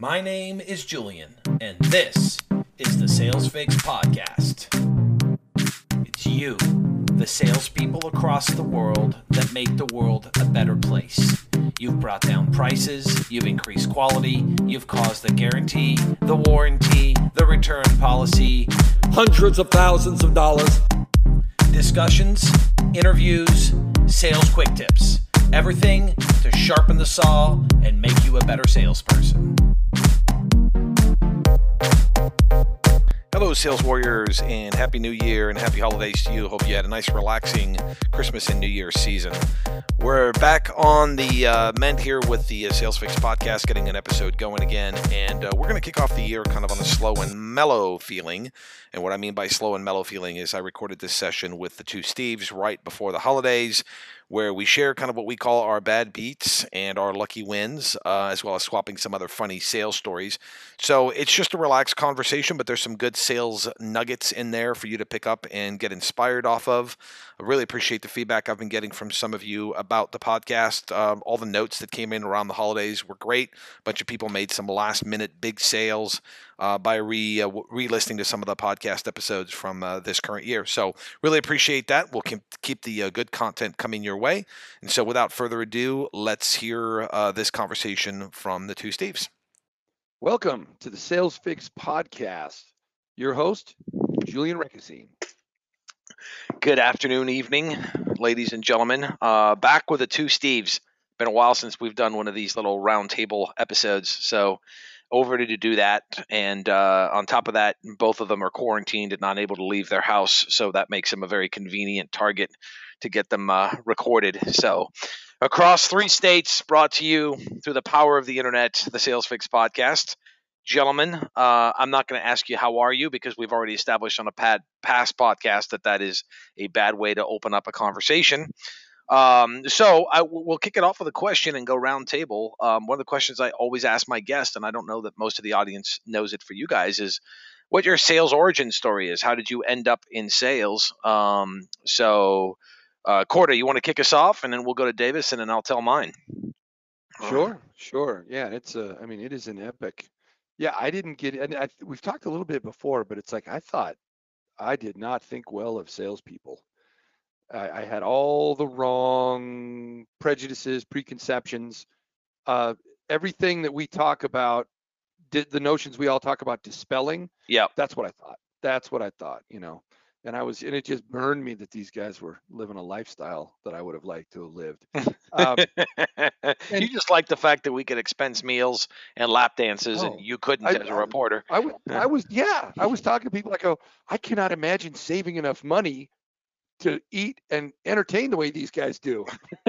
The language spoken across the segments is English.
My name is Julian, and this is the Sales Fix Podcast. It's you, the salespeople across the world that make the world a better place. You've brought down prices, you've increased quality, you've caused the guarantee, the warranty, the return policy, hundreds of thousands of dollars. discussions, interviews, sales quick tips. Everything to sharpen the saw and make you a better salesperson. Hello, sales warriors, and happy new year and happy holidays to you. Hope you had a nice, relaxing Christmas and New Year's season. We're back on the uh, mend here with the uh, Sales Fix podcast, getting an episode going again, and uh, we're going to kick off the year kind of on a slow and mellow feeling. And what I mean by slow and mellow feeling is I recorded this session with the two Steves right before the holidays where we share kind of what we call our bad beats and our lucky wins, uh, as well as swapping some other funny sales stories. So it's just a relaxed conversation, but there's some good sales nuggets in there for you to pick up and get inspired off of. I really appreciate the feedback I've been getting from some of you about the podcast. Um, all the notes that came in around the holidays were great. A bunch of people made some last minute big sales uh, by re uh, re-listening to some of the podcast episodes from uh, this current year. So really appreciate that. We'll keep the uh, good content coming your way. And so without further ado, let's hear uh, this conversation from the two Steves. Welcome to the Sales Fix podcast. Your host, Julian Rekesine. Good afternoon, evening, ladies and gentlemen. Uh, back with the two Steves. Been a while since we've done one of these little roundtable episodes, so over to do that. And uh, on top of that, both of them are quarantined and not able to leave their house, so that makes them a very convenient target to get them uh, recorded. So, across three states, brought to you through the power of the internet, the Sales Fix podcast. Gentlemen, uh, I'm not going to ask you how are you because we've already established on a pad, past podcast that that is a bad way to open up a conversation. Um, so I, we'll kick it off with a question and go round table. Um, one of the questions I always ask my guest, and I don't know that most of the audience knows it for you guys, is what your sales origin story is. How did you end up in sales? Um, so, uh, Corda, you want to kick us off, and then we'll go to Davis, and then I'll tell mine. Sure, sure. Yeah, it's a. I mean, it is an epic. Yeah, I didn't get. And I, we've talked a little bit before, but it's like I thought I did not think well of salespeople. I, I had all the wrong prejudices, preconceptions, uh, everything that we talk about, did the notions we all talk about dispelling. Yeah. That's what I thought. That's what I thought. You know, and I was, and it just burned me that these guys were living a lifestyle that I would have liked to have lived. Um, you just like the fact that we could expense meals and lap dances, Oh, and you couldn't I- as a reporter. I was, Yeah. I was, yeah, I was talking to people. I go, I cannot imagine saving enough money to eat and entertain the way these guys do.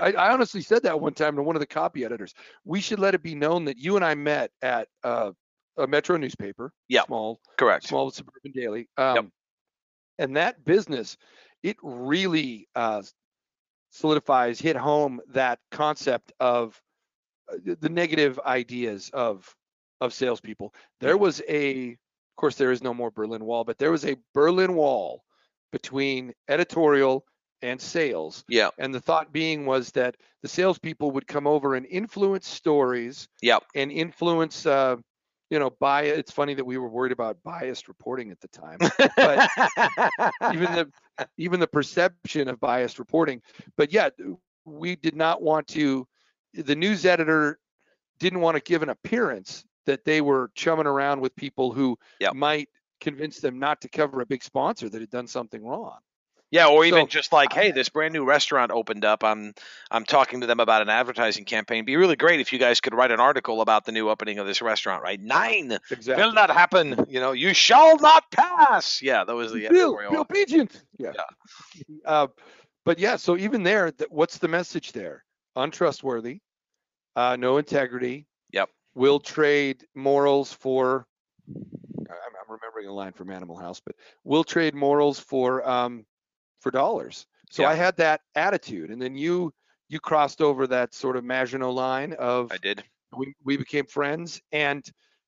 I, I honestly said that one time to one of the copy editors. We should let it be known that you and I met at uh, a Metro newspaper, Yeah. small, Correct. small suburban daily. Um, And that business, it really uh, solidifies, hit home that concept of uh, the- negative ideas of of salespeople. There was a, of course, there is no more Berlin Wall, but there was a Berlin Wall between editorial and sales. Yeah. And the thought being was that the salespeople would come over and influence stories Yep. and influence, uh, you know, bias. It's funny that we were worried about biased reporting at the time, but even the even the perception of biased reporting. But yeah, we did not want to. The news editor didn't want to give an appearance that they were chumming around with people who Yep. might convince them not to cover a big sponsor that had done something wrong. Yeah, or even So- just like, hey, this brand new restaurant opened up. I'm I'm talking to them about an advertising campaign. It'd be really great if you guys could write an article about the new opening of this restaurant, right? Nine Exactly. will not happen. You know, you shall not pass. Yeah, that was the Bill. Bill Pigeon. Yeah. Uh, but yeah, so even there, what's the message there? Untrustworthy, uh, no integrity. Yep. Will trade morals for. I'm, I'm remembering a line from Animal House, but will trade morals for um, for dollars. So Yeah. I had that attitude, and then you you crossed over that sort of Maginot line of I did. we, we became friends and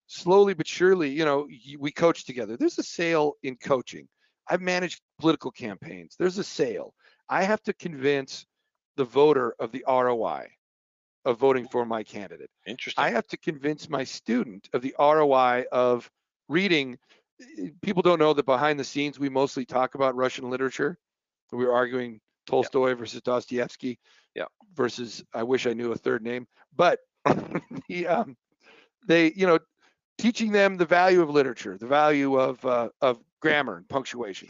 slowly but surely you know we coached together there's a sale in coaching i've managed political campaigns there's a sale i have to convince the voter of the roi of voting for my candidate. Interesting. I have to convince my student of the ROI of reading. Eh, people don't know that behind the scenes we mostly talk about Russian literature. We were arguing Tolstoy versus Dostoevsky Yeah. versus I wish I knew a third name, but the um, they you know teaching them the value of literature, the value of uh, of grammar and punctuation.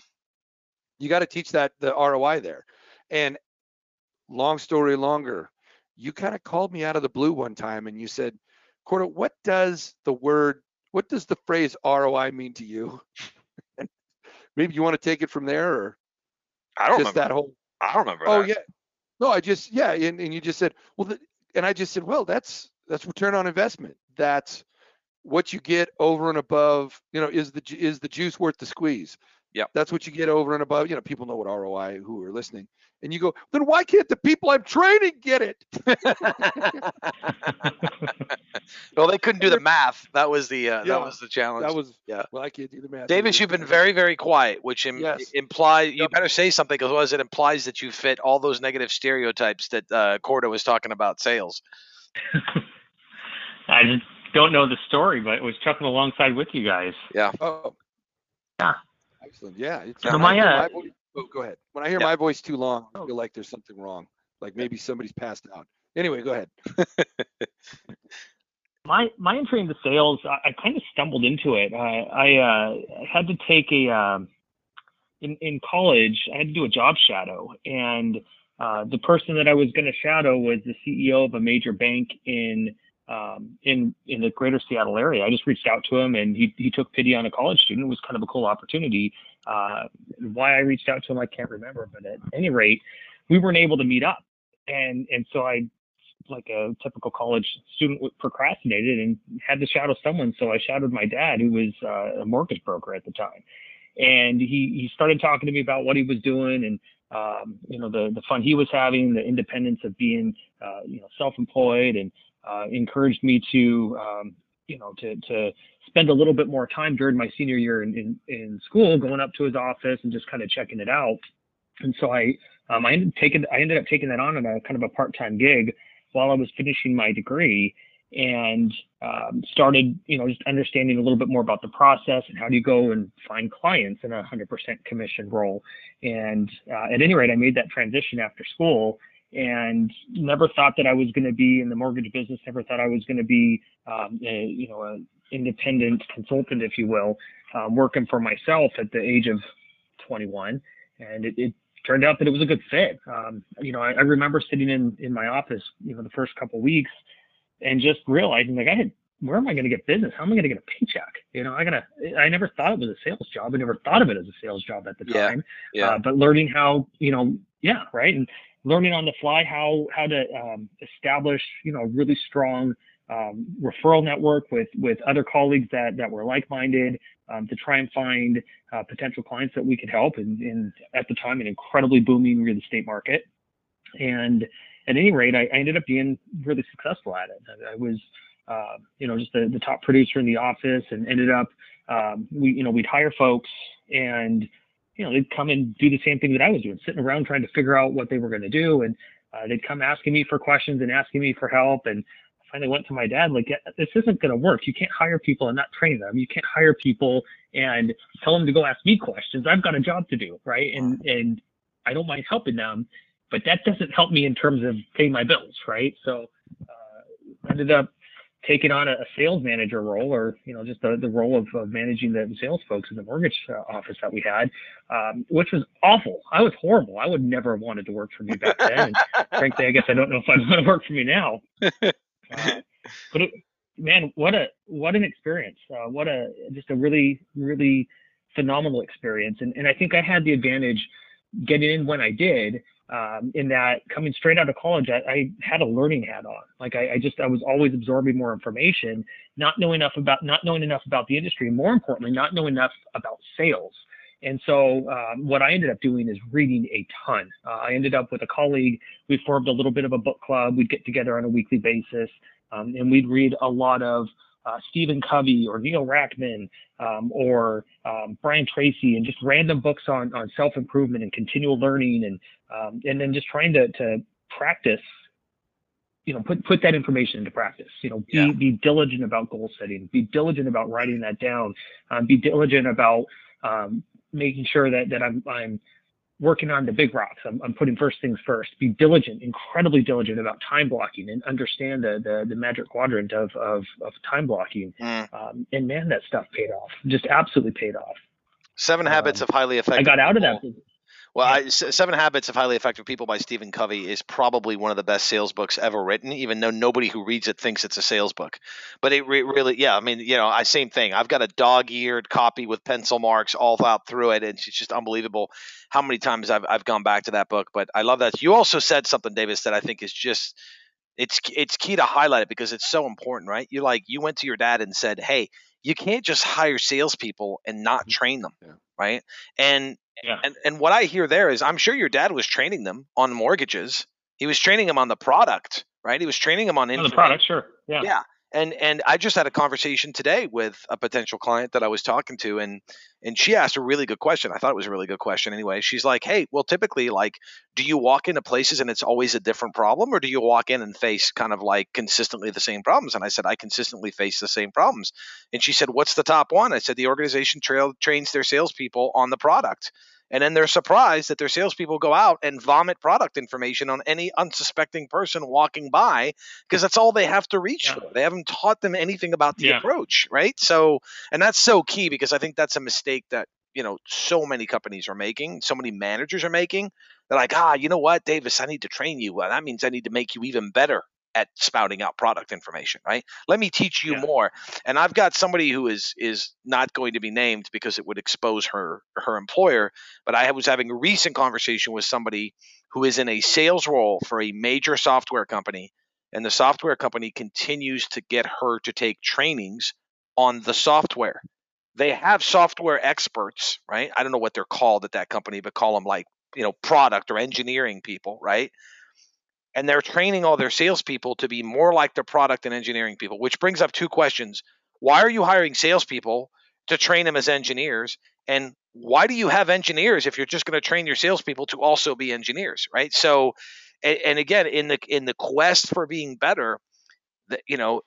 You got to teach that the ROI there. And long story longer, you kind of called me out of the blue one time and you said, Corda, what does the word, what does the phrase ROI mean to you? Maybe you want to take it from there or I don't just remember. that whole I don't remember Oh that. yeah. No, I just yeah, and, and you just said, well, the, and I just said, well, that's that's return on investment. That's what you get over and above. You know, is the is the juice worth the squeeze? Yep. That's what you get over and above. You know, people know what ROI who are listening, and you go, then why can't the people I'm training get it? well, they couldn't do the math. That was the uh, Yeah, that was the challenge. That was Yeah. Well, I can't do the math. Davis, you've been very, very quiet, which Im- Yes. implies you Yep. better say something because otherwise it implies that you fit all those negative stereotypes that uh, Corda was talking about sales. I don't know the story, but it was chuckling alongside with you guys. Yeah. Oh. Yeah. Excellent. Yeah. It's, So my, uh, voice, oh, go ahead. When I hear Yeah. my voice too long, I Oh. feel like there's something wrong. Like maybe somebody's passed out. Anyway, go ahead. My my entry into sales, I, I kind of stumbled into it. I, I uh, had to take a um, in in college. I had to do a job shadow, and uh, the person that I was going to shadow was the CEO of a major bank in um, in in the greater Seattle area. I just reached out to him, and he he took pity on a college student. It was kind of a cool opportunity. Uh, why I reached out to him, I can't remember, but at any rate, we weren't able to meet up, and and so I like a typical college student procrastinated and had to shadow someone. So I shadowed my dad, who was uh, a mortgage broker at the time, and he he started talking to me about what he was doing and um, you know the the fun he was having, the independence of being uh, you know self-employed, and uh, encouraged me to um, you know to to spend a little bit more time during my senior year in in, in school, going up to his office and just kind of checking it out. And so I um, I ended taking I ended up taking that on in a kind of a part-time gig while I was finishing my degree and um, started, you know, just understanding a little bit more about the process and how do you go and find clients in a 100% commission role. And uh, at any rate, I made that transition after school and never thought that I was going to be in the mortgage business. Never thought I was going to be, um, a, you know, an independent consultant, if you will, um, working for myself at the age of 21. And it, it turned out that it was a good fit. Um, you know, I, I remember sitting in in my office, you know, the first couple weeks, and just realizing like I had, where am I going to get business? How am I going to get a paycheck? You know, I gotta. I never thought it was a sales job. I never thought of it as a sales job at the Yeah, time. Yeah. Uh, but learning how, you know, yeah, right, and learning on the fly how how to um, establish, you know, a really strong um, referral network with with other colleagues that that were like-minded um, to try and find uh, potential clients that we could help in, in at the time an incredibly booming real estate market. And at any rate, I, I ended up being really successful at it. I, I was, uh, you know, just the, the top producer in the office, and ended up, um, we, you know, we'd hire folks, and you know, they'd come and do the same thing that I was doing, sitting around trying to figure out what they were going to do, and uh, they'd come asking me for questions and asking me for help, and I finally went to my dad like, "Yeah, this isn't going to work. You can't hire people and not train them. You can't hire people and tell them to go ask me questions. I've got a job to do, right? And and I don't mind helping them, but that doesn't help me in terms of paying my bills, right? So uh, ended up taking on a, a sales manager role, or you know, just the, the role of, of managing the sales folks in the mortgage uh, office that we had, um, which was awful. I was horrible. I would never have wanted to work for me back then. And frankly, I guess I don't know if I'd want to work for me now. Uh, but it, man, what a what an experience! Uh, what a just a really really phenomenal experience. And and I think I had the advantage getting in when I did. Um, in that coming straight out of college, I, I had a learning hat on. Like I, I just I was always absorbing more information, not knowing enough about not knowing enough about the industry. More importantly, not knowing enough about sales. And so um, what I ended up doing is reading a ton. Uh, I ended up with a colleague. We formed a little bit of a book club. We'd get together on a weekly basis, um, and we'd read a lot of uh, Stephen Covey or Neil Rackham um, or um, Brian Tracy, and just random books on on self improvement and continual learning, and um, and then just trying to to practice you know, put put that information into practice. You know, be Yeah. be diligent about goal setting. Be diligent about writing that down. Um, be diligent about um, making sure that that I'm I'm working on the big rocks. I'm, I'm putting first things first. Be diligent, incredibly diligent about time blocking, and understand the the, the magic quadrant of of, of time blocking. Mm. Um, and man, that stuff paid off. Just absolutely paid off. Seven Habits Um, of Highly Effective. I got out of that. Well, I, Seven Habits of Highly Effective People by Stephen Covey is probably one of the best sales books ever written, even though nobody who reads it thinks it's a sales book. But it re- really, yeah, I mean, you know, I same thing. I've got a dog-eared copy with pencil marks all out through it, and it's just unbelievable how many times I've I've gone back to that book. But I love that. You also said something, Davis, that I think is just it's it's key to highlight it because it's so important, right? You like you went to your dad and said, "Hey, you can't just hire salespeople and not mm-hmm. train them." Yeah. Right? And Yeah. and and what I hear there is I'm sure your dad was training them on mortgages. He was training them on the product, right? He was training them on On the product, sure. Yeah. Yeah. And and I just had a conversation today with a potential client that I was talking to and and she asked a really good question. I thought it was a really good question anyway. She's like, "Hey, well typically like do you walk into places and it's always a different problem or do you walk in and face kind of like consistently the same problems?" And I said, "I consistently face the same problems." And she said, "What's the top one?" I said, "The organization trail, trains their salespeople on the product." And then they're surprised that their salespeople go out and vomit product information on any unsuspecting person walking by because that's all they have to reach Yeah. for. They haven't taught them anything about the Yeah. approach, right? So, and that's so key because I think that's a mistake that you know so many companies are making, so many managers are making. They're like, ah, you know what, Davis, I need to train you. Well, that means I need to make you even better at spouting out product information, right? Let me teach you Yeah. more. And I've got somebody who is is not going to be named because it would expose her her employer. But I was having a recent conversation with somebody who is in a sales role for a major software company, and the software company continues to get her to take trainings on the software. They have software experts, right? I don't know what they're called at that company, but call them like you know product or engineering people, right? And they're training all their salespeople to be more like the product and engineering people, which brings up two questions. Why are you hiring salespeople to train them as engineers? And why do you have engineers if you're just going to train your salespeople to also be engineers, right? So, and, and again, in the in the quest for being better, that you know,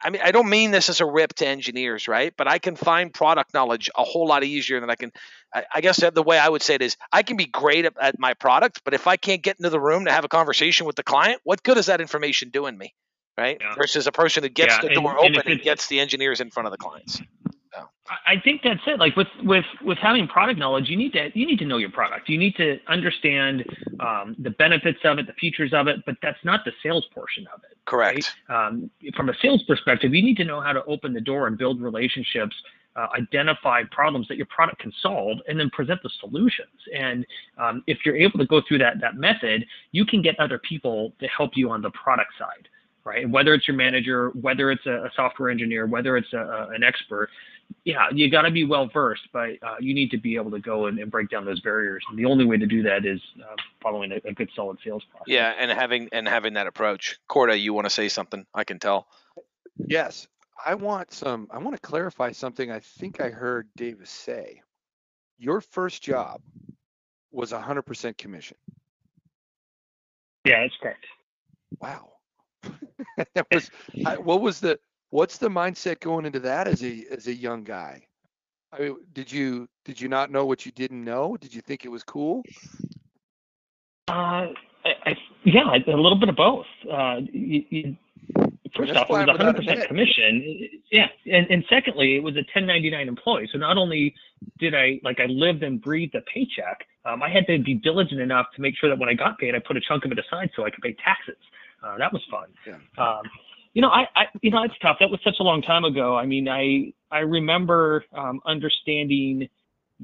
I mean, I don't mean this as a rip to engineers, right? But I can find product knowledge a whole lot easier than I can. I, I guess the way I would say it is, I can be great at, at my product, but if I can't get into the room to have a conversation with the client, what good is that information doing me, right? Yeah. Versus a person who gets Yeah, the and- door and open if and gets the engineers in front of the clients. I I think that's it. Like with with with having product knowledge, you need to you need to know your product. You need to understand um, the benefits of it, the features of it, but that's not the sales portion of it. Correct. Um, from a sales perspective, you need to know how to open the door and build relationships, uh, identify problems that your product can solve, and then present the solutions. And um, if you're able to go through that that method, you can get other people to help you on the product side, right? Whether it's your manager, whether it's a, a software engineer, whether it's a, a, an expert, yeah, you got to be well versed, but uh, you need to be able to go and, and break down those barriers. And the only way to do that is uh, following a, a good, solid sales process. Yeah, and having and having that approach. Corda, you want to say something? I can tell. Yes, I want some. I want to clarify something. I think I heard Davis say. Your first job was 100% commission. Yeah, that's correct. Wow. that was. I, what was the? What's the mindset going into that as a as a young guy? I mean, did you did you not know what you didn't know? Did you think it was cool? Uh, I, I, yeah, a little bit of both. Uh, you, you, first off, it was fine without a 100% commission. Yeah, and, and secondly, it was a 1099 employee. So not only did I like I lived and breathed a paycheck, um, I had to be diligent enough to make sure that when I got paid, I put a chunk of it aside so I could pay taxes. Uh, that was fun. Yeah. Um, you know, I, I, you know, it's tough. That was such a long time ago. I mean, I, I remember um, understanding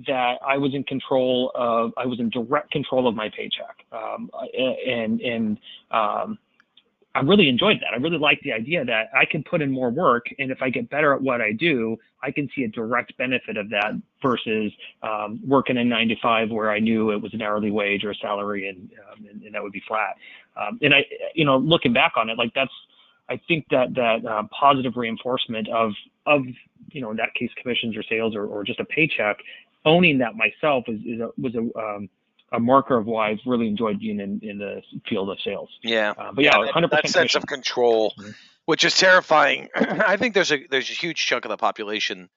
that I was in control of, I was in direct control of my paycheck, um, and and um, I really enjoyed that. I really liked the idea that I can put in more work, and if I get better at what I do, I can see a direct benefit of that versus um, working a nine to five where I knew it was an hourly wage or a salary, and um, and, and that would be flat. Um, and I, you know, looking back on it, like that's I think that that uh, positive reinforcement of of you know in that case commissions or sales or, or just a paycheck, owning that myself is, is a, was a um, a marker of why I've really enjoyed being in, in the field of sales. Yeah. Uh, but yeah, that- 100% that sense of control, Mhm. which is terrifying. I think there's a there's a huge chunk of the population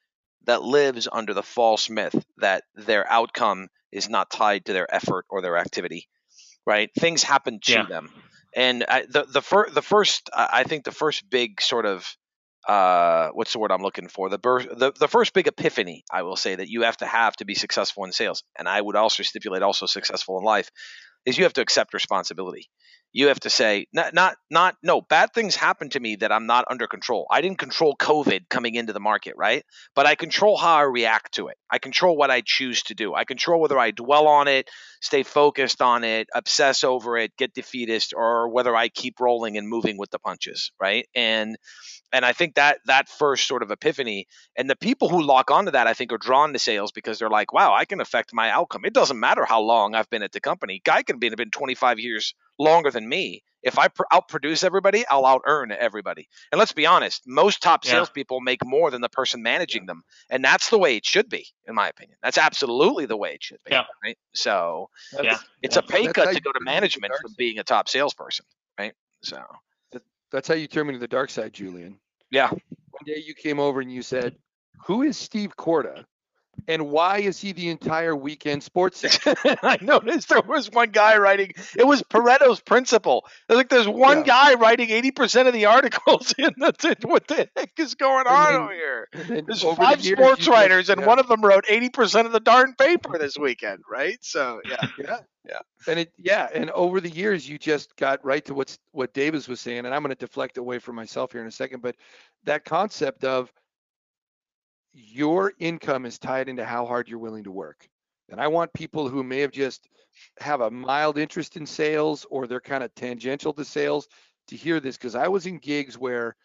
that lives under the false myth that their outcome is not tied to their effort or their activity. Right? Things happen to Yeah. them, and I, the the first the first I think the first big sort of uh what's the word I'm looking for? The birth the, the first big epiphany I will say that you have to have to be successful in sales and I would also stipulate also successful in life is you have to accept responsibility you have to say not not not no bad things happen to me that i'm not under control. I didn't control covid coming into the market right? But i control how i react to it. I control what i choose to do. I control whether i dwell on it stay focused on it obsess over it get defeatist or whether i keep rolling and moving with the punches right? And and i think that that first sort of epiphany and the people who lock onto that i think are drawn to sales because they're like wow i can affect my outcome. It doesn't matter how long i've been at the company. Guy can be been 25 years longer than me. If I pr- outproduce everybody, I'll out earn everybody. And let's be honest, most top Yeah. salespeople make more than the person managing them, and that's the way it should be, in my opinion. That's absolutely the way it should be. Yeah. Right. So Yeah. it's Yeah. a pay That's cut to go to turn into the management from being a top salesperson. Right. So That's how you turn me to the dark side, Julian. yeah. One day you came over and you said, "Who is Steve Corda, and why is he the entire weekend sports?" center?" I noticed there was one guy writing. It was Pareto's principle. There's like there's one Yeah. guy writing 80% of the articles in the. What the heck is going on then- over here? There's over the five years, sports just- writers, and one of them wrote 80% of the darn paper this weekend, right? So, yeah. yeah, Yeah. And it, yeah, and over the years, you just got right to what's what Davis was saying, and I'm going to deflect away from myself here in a second, but that concept of your income is tied into how hard you're willing to work. And I want people who may have just have a mild interest in sales or they're kind of tangential to sales to hear this because I was in gigs where,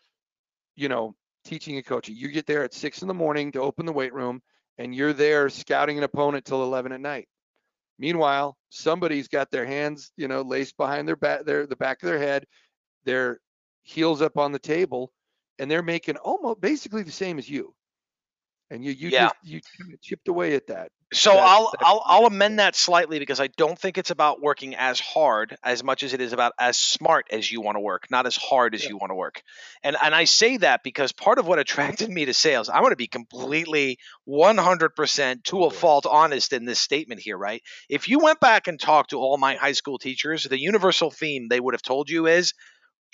you know, teaching and coaching, you get there at six in the morning to open the weight room and you're there scouting an opponent till 11 at night. Meanwhile, somebody's got their hands, you know, laced behind their back, their the back of their head, their heels up on the table, and they're making almost basically the same as you. And you you Yeah. just you chipped away at that. So That- I'll that- I'll I'll amend that slightly because I don't think it's about working as hard as much as it is about as smart as you want to work, not as hard as Yeah. you want to work. And and I say that because part of what attracted me to sales, I want to be completely 100% to a fault honest in this statement here, right? If you went back and talked to all my high school teachers, the universal theme they would have told you is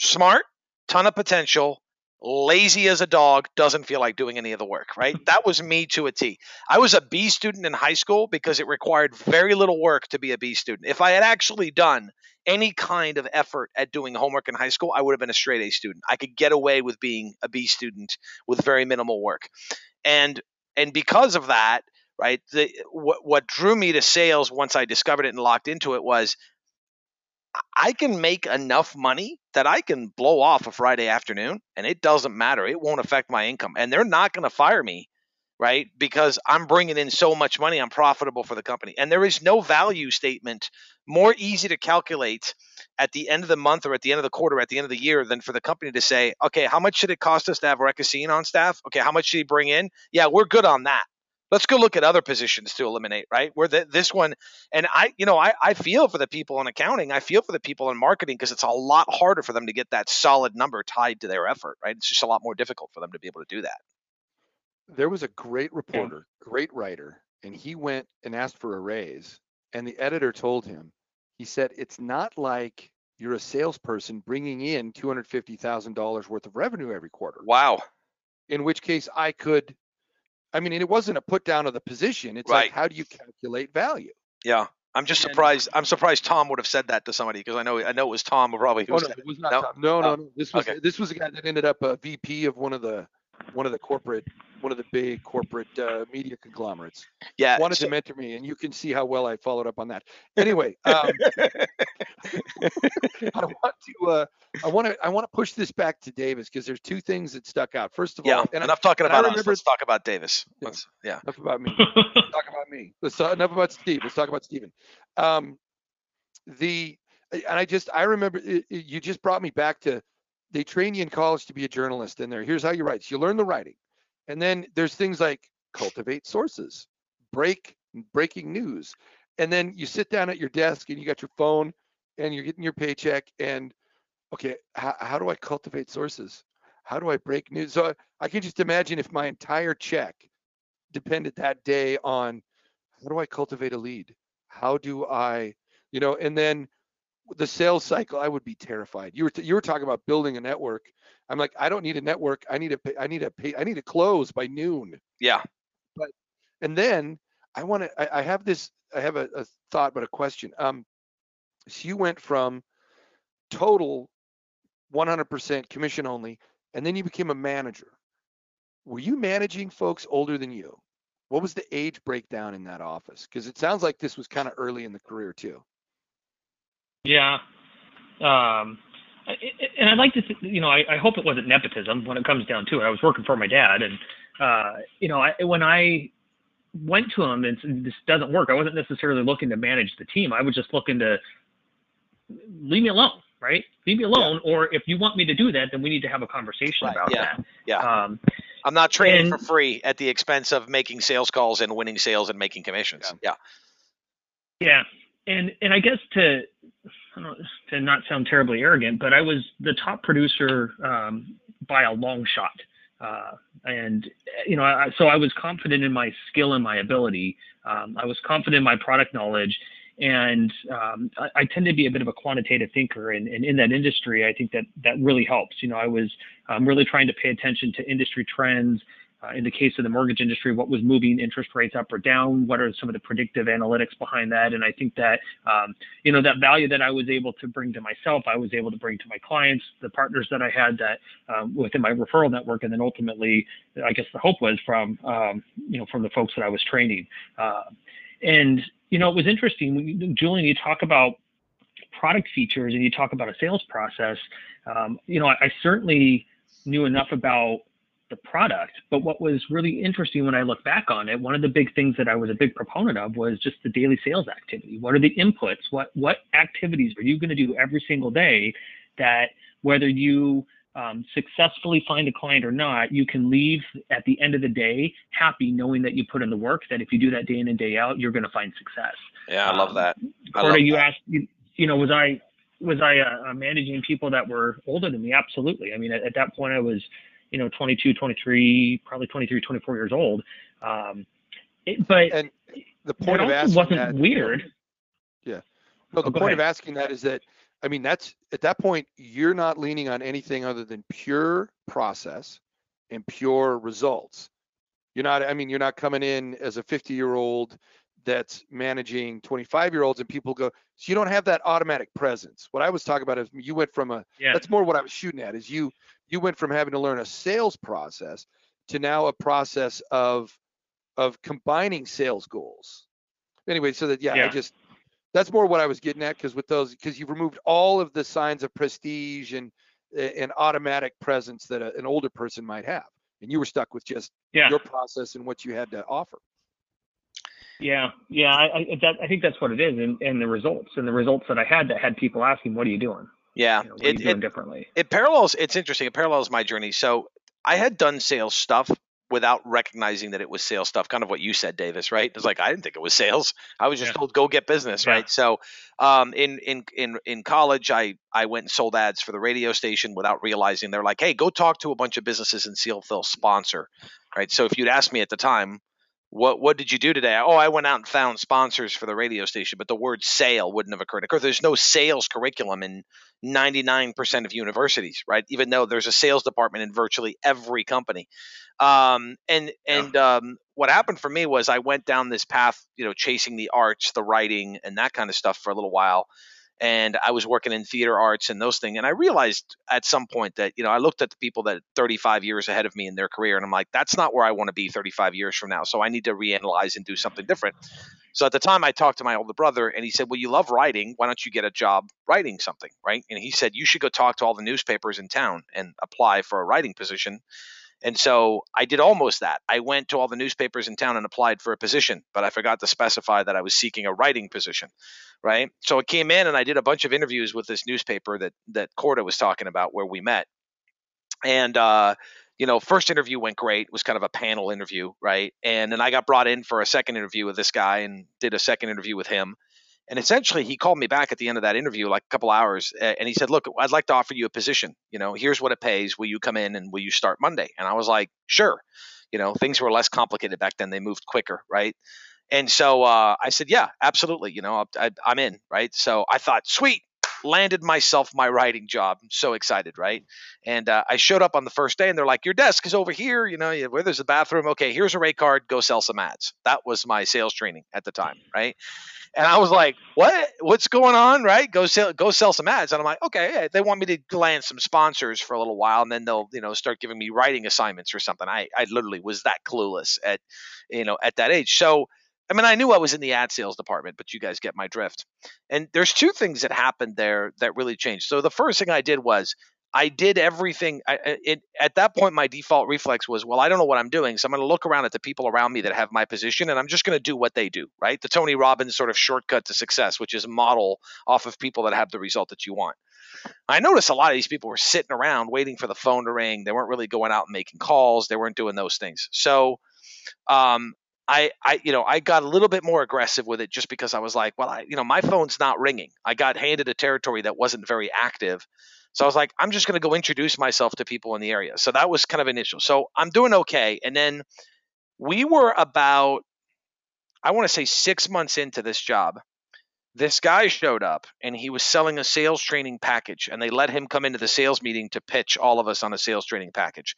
smart, ton of potential, lazy as a dog, doesn't feel like doing any of the work, right? that was me to a T. I was a B student in high school because it required very little work to be a B student. If I had actually done any kind of effort at doing homework in high school, I would have been a straight A student. I could get away with being a B student with very minimal work. And and because of that, right, the what what drew me to sales once I discovered it and locked into it was I can make enough money that I can blow off a Friday afternoon and it doesn't matter. It won't affect my income. And they're not going to fire me, right? Because I'm bringing in so much money, I'm profitable for the company. And there is no value statement more easy to calculate at the end of the month or at the end of the quarter, at the end of the year, than for the company to say, okay, how much should it cost us to have Recasine on staff? Okay, how much should he bring in? Yeah, we're good on that. Let's go look at other positions to eliminate, right? Where the, this one, and I, you know, I, I feel for the people in accounting. I feel for the people in marketing because it's a lot harder for them to get that solid number tied to their effort, right? It's just a lot more difficult for them to be able to do that. There was a great reporter, great writer, and he went and asked for a raise. And the editor told him, he said, it's not like you're a salesperson bringing in $250,000 worth of revenue every quarter. Wow. in which case I could, I mean, it wasn't a put down of the position. It's Right. like, how do you calculate value? Yeah. I'm just And- surprised. I'm surprised Tom would have said that to somebody because I know I know it was Tom probably who Oh, no, it was not. No? Tom. No, no, Oh, no. This was okay. this was a guy that ended up a VP of one of the one of the corporate one of the big corporate uh, media conglomerates. Yeah. Wanted so- to mentor me, and you can see how well I followed up on that. Anyway, um, I want to uh, I want to I want to push this back to Davis because there's two things that stuck out. First of yeah. all, and enough talking and I about us. Let's talk about Davis. Yeah. Let's, yeah. enough about me. talk about me. Let's talk enough about Steve. Let's talk about Steven. Um, the and I just I remember it, it- you just brought me back to they train you in college to be a journalist, and there here's how you write. So you learn the writing, and then there's things like cultivate sources, break breaking news, and then you sit down at your desk and you got your phone and you're getting your paycheck and okay, how, how do I cultivate sources? How do I break news? So I can just imagine if my entire check depended that day on how do I cultivate a lead? How do I, you know, and then the sales cycle, I would be terrified. You were t- you were talking about building a network. I'm like, I don't need a network. I need a pay, I need a pay, I need to close by noon. Yeah. But and then I want to. I, I, have this. I have a, a thought, but a question. Um, so you went from total 100% commission only, and then you became a manager. Were you managing folks older than you? What was the age breakdown in that office? Because it sounds like this was kind of early in the career too. Yeah. Um, and I'd like to, you know, I, I, hope it wasn't nepotism when it comes down to it. I was working for my dad, and uh, you know, I, when I went to him and said, this doesn't work, I wasn't necessarily looking to manage the team. I was just looking to leave me alone, right? Leave me alone. Yeah. Or if you want me to do that, then we need to have a conversation right. about yeah. that. Yeah. Um, I'm not training and, for free at the expense of making sales calls and winning sales and making commissions. Yeah. Yeah. yeah. And and I guess to to not sound terribly arrogant, but I was the top producer um, by a long shot. Uh, and you know, I, so I was confident in my skill and my ability. Um, I was confident in my product knowledge, and um, I, I, tend to be a bit of a quantitative thinker. And, and, in that industry, I think that that really helps. You know, I was um, really trying to pay attention to industry trends, uh, in the case of the mortgage industry, what was moving interest rates up or down? What are some of the predictive analytics behind that? And I think that, um, you know, that value that I was able to bring to myself, I was able to bring to my clients, the partners that I had that um, within my referral network, and then ultimately, I guess the hope was from, um, you know, from the folks that I was training. Uh, and you know, it was interesting, Julian. You talk about product features and you talk about a sales process. Um, you know, I, I certainly knew enough about the product. But what was really interesting when I look back on it, one of the big things that I was a big proponent of was just the daily sales activity. What are the inputs? What what activities are you going to do every single day that whether you um, successfully find a client or not, you can leave at the end of the day happy knowing that you put in the work. That if you do that day in and day out, you're going to find success. Yeah, I love that. I love you that. asked, you, you, know, was I was I uh, managing people that were older than me? Absolutely. I mean, at, at that point, I was you know 22 23 probably 23 24 years old. Um, it, but and the point of asking wasn't that, weird. Yeah. No the oh, point ahead. of asking that is that i mean that's at that point you're not leaning on anything other than pure process and pure results. You're not i mean you're not coming in as a 50 year old that's managing 25 year olds and people go so you don't have that automatic presence what i was talking about is you went from a yeah. that's more what i was shooting at is you you went from having to learn a sales process to now a process of of combining sales goals anyway so that yeah, yeah. i just that's more what i was getting at because with those because you've removed all of the signs of prestige and and automatic presence that a, an older person might have and you were stuck with just yeah. your process and what you had to offer yeah, yeah, I, I, that, I think that's what it is, and, and the results, and the results that I had that had people asking, "What are you doing?" Yeah, you know, it, it, differently. It parallels. It's interesting. It parallels my journey. So I had done sales stuff without recognizing that it was sales stuff. Kind of what you said, Davis. Right? It's like I didn't think it was sales. I was just yeah. told go get business. Yeah. Right? So um, in in in in college, I I went and sold ads for the radio station without realizing they're like, hey, go talk to a bunch of businesses and see if they'll sponsor. Right? So if you'd asked me at the time, what what did you do today? Oh, I went out and found sponsors for the radio station, but the word sale wouldn't have occurred. Of course, there's no sales curriculum in 99% of universities, right? Even though there's a sales department in virtually every company. Um, and and yeah. um, what happened for me was I went down this path, you know, chasing the arts, the writing, and that kind of stuff for a little while and I was working in theater arts and those things. And I realized at some point that, you know, I looked at the people that 35 years ahead of me in their career and I'm like, that's not where I want to be 35 years from now. So I need to reanalyze and do something different. So at the time I talked to my older brother and he said, well, you love writing. Why don't you get a job writing something? Right. And he said, you should go talk to all the newspapers in town and apply for a writing position. And so I did almost that. I went to all the newspapers in town and applied for a position, but I forgot to specify that I was seeking a writing position, right? So I came in and I did a bunch of interviews with this newspaper that that Corda was talking about where we met. And uh, you know, first interview went great. It was kind of a panel interview, right? And then I got brought in for a second interview with this guy and did a second interview with him. And essentially, he called me back at the end of that interview, like a couple hours, and he said, "Look, I'd like to offer you a position. You know, here's what it pays. Will you come in and will you start Monday?" And I was like, "Sure." You know, things were less complicated back then; they moved quicker, right? And so uh, I said, "Yeah, absolutely. You know, I, I'm in." Right. So I thought, "Sweet, landed myself my writing job. I'm so excited, right? And uh, I showed up on the first day, and they're like, "Your desk is over here. You know, where there's a bathroom. Okay, here's a rate card. Go sell some ads." That was my sales training at the time, right? And I was like, "What? What's going on? Right? Go sell, go sell some ads." And I'm like, "Okay, yeah, they want me to land some sponsors for a little while, and then they'll, you know, start giving me writing assignments or something." I, I literally was that clueless at, you know, at that age. So I mean, I knew I was in the ad sales department, but you guys get my drift. And there's two things that happened there that really changed. So the first thing I did was I did everything. I, it, at that point, my default reflex was, well, I don't know what I'm doing, so I'm going to look around at the people around me that have my position, and I'm just going to do what they do. Right? The Tony Robbins sort of shortcut to success, which is model off of people that have the result that you want. I noticed a lot of these people were sitting around waiting for the phone to ring. They weren't really going out and making calls. They weren't doing those things. So um, I, I, you know, I got a little bit more aggressive with it just because I was like, well, I, you know, my phone's not ringing. I got handed a territory that wasn't very active. So I was like, I'm just going to go introduce myself to people in the area. So that was kind of initial. So I'm doing okay. And then we were about, I want to say six months into this job. This guy showed up and he was selling a sales training package, and they let him come into the sales meeting to pitch all of us on a sales training package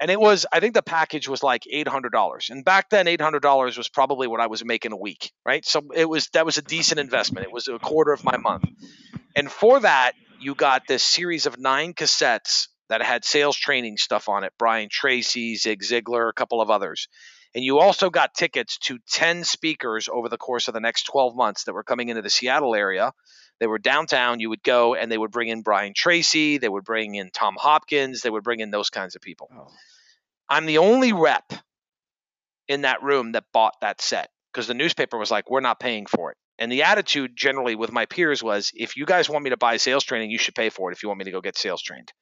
and it was i think the package was like $800 and back then $800 was probably what i was making a week right? So it was that was a decent investment. It was a quarter of my month. And for that you got this series of nine cassettes that had sales training stuff on it brian tracy zig ziglar a couple of others. And you also got tickets to 10 speakers over the course of the next 12 months that were coming into the seattle area they were downtown. You would go and they would bring in Brian Tracy. They would bring in Tom Hopkins. They would bring in those kinds of people. Oh. I'm the only rep in that room that bought that set because the newspaper was like, we're not paying for it. And the attitude generally with my peers was, if you guys want me to buy sales training, you should pay for it if you want me to go get sales trained.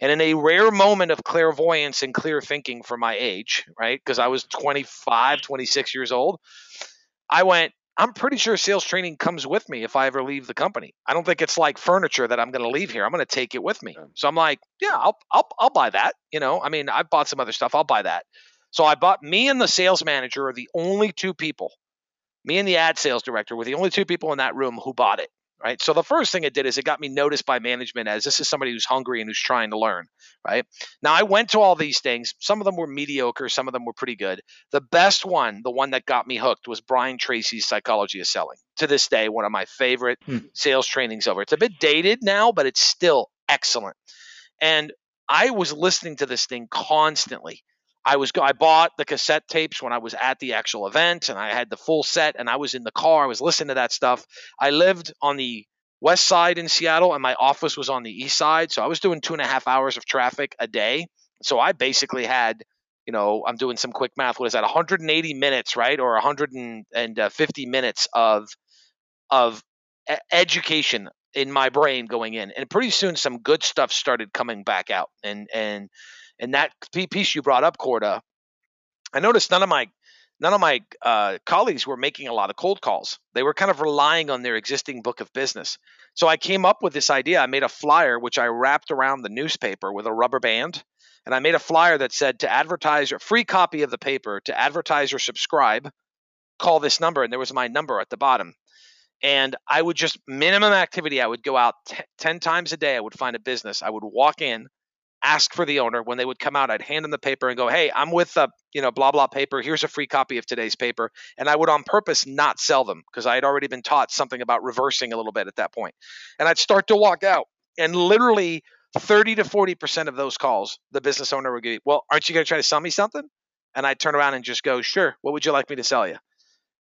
And in a rare moment of clairvoyance and clear thinking for my age, right? Because I was 25, 26 years old, I went, I'm pretty sure sales training comes with me if I ever leave the company. I don't think it's like furniture that I'm going to leave here. I'm going to take it with me. So I'm like, yeah, I'll, I'll, I'll buy that. You know, I mean, I've bought some other stuff. I'll buy that. So I bought me and the sales manager are the only two people. Me and the ad sales director were the only two people in that room who bought it right? So the first thing it did is it got me noticed by management as this is somebody who's hungry and who's trying to learn, right? Now I went to all these things. Some of them were mediocre, some of them were pretty good. The best one, the one that got me hooked, was Brian Tracy's Psychology of Selling. To this day, one of my favorite hmm. sales trainings over. It's a bit dated now, but it's still excellent. And I was listening to this thing constantly. I was I bought the cassette tapes when I was at the actual event, and I had the full set, and I was in the car. I was listening to that stuff. I lived on the west side in Seattle, and my office was on the east side, so I was doing two and a half hours of traffic a day. So I basically had, you know, I'm doing some quick math. What is that? 180 minutes, right, or 150 uh, minutes of of education in my brain going in, and pretty soon some good stuff started coming back out, and and and that piece you brought up, Corda, I noticed none of my none of my uh, colleagues were making a lot of cold calls. They were kind of relying on their existing book of business. So I came up with this idea. I made a flyer which I wrapped around the newspaper with a rubber band, and I made a flyer that said to advertise a free copy of the paper to advertise or subscribe. Call this number, and there was my number at the bottom. And I would just minimum activity. I would go out t- ten times a day. I would find a business. I would walk in ask for the owner. When they would come out, I'd hand them the paper and go, "Hey, I'm with a you know blah blah paper. Here's a free copy of today's paper." And I would on purpose not sell them because I had already been taught something about reversing a little bit at that point. And I'd start to walk out, and literally 30 to 40 percent of those calls, the business owner would give, "Well, aren't you going to try to sell me something?" And I'd turn around and just go, "Sure. What would you like me to sell you?"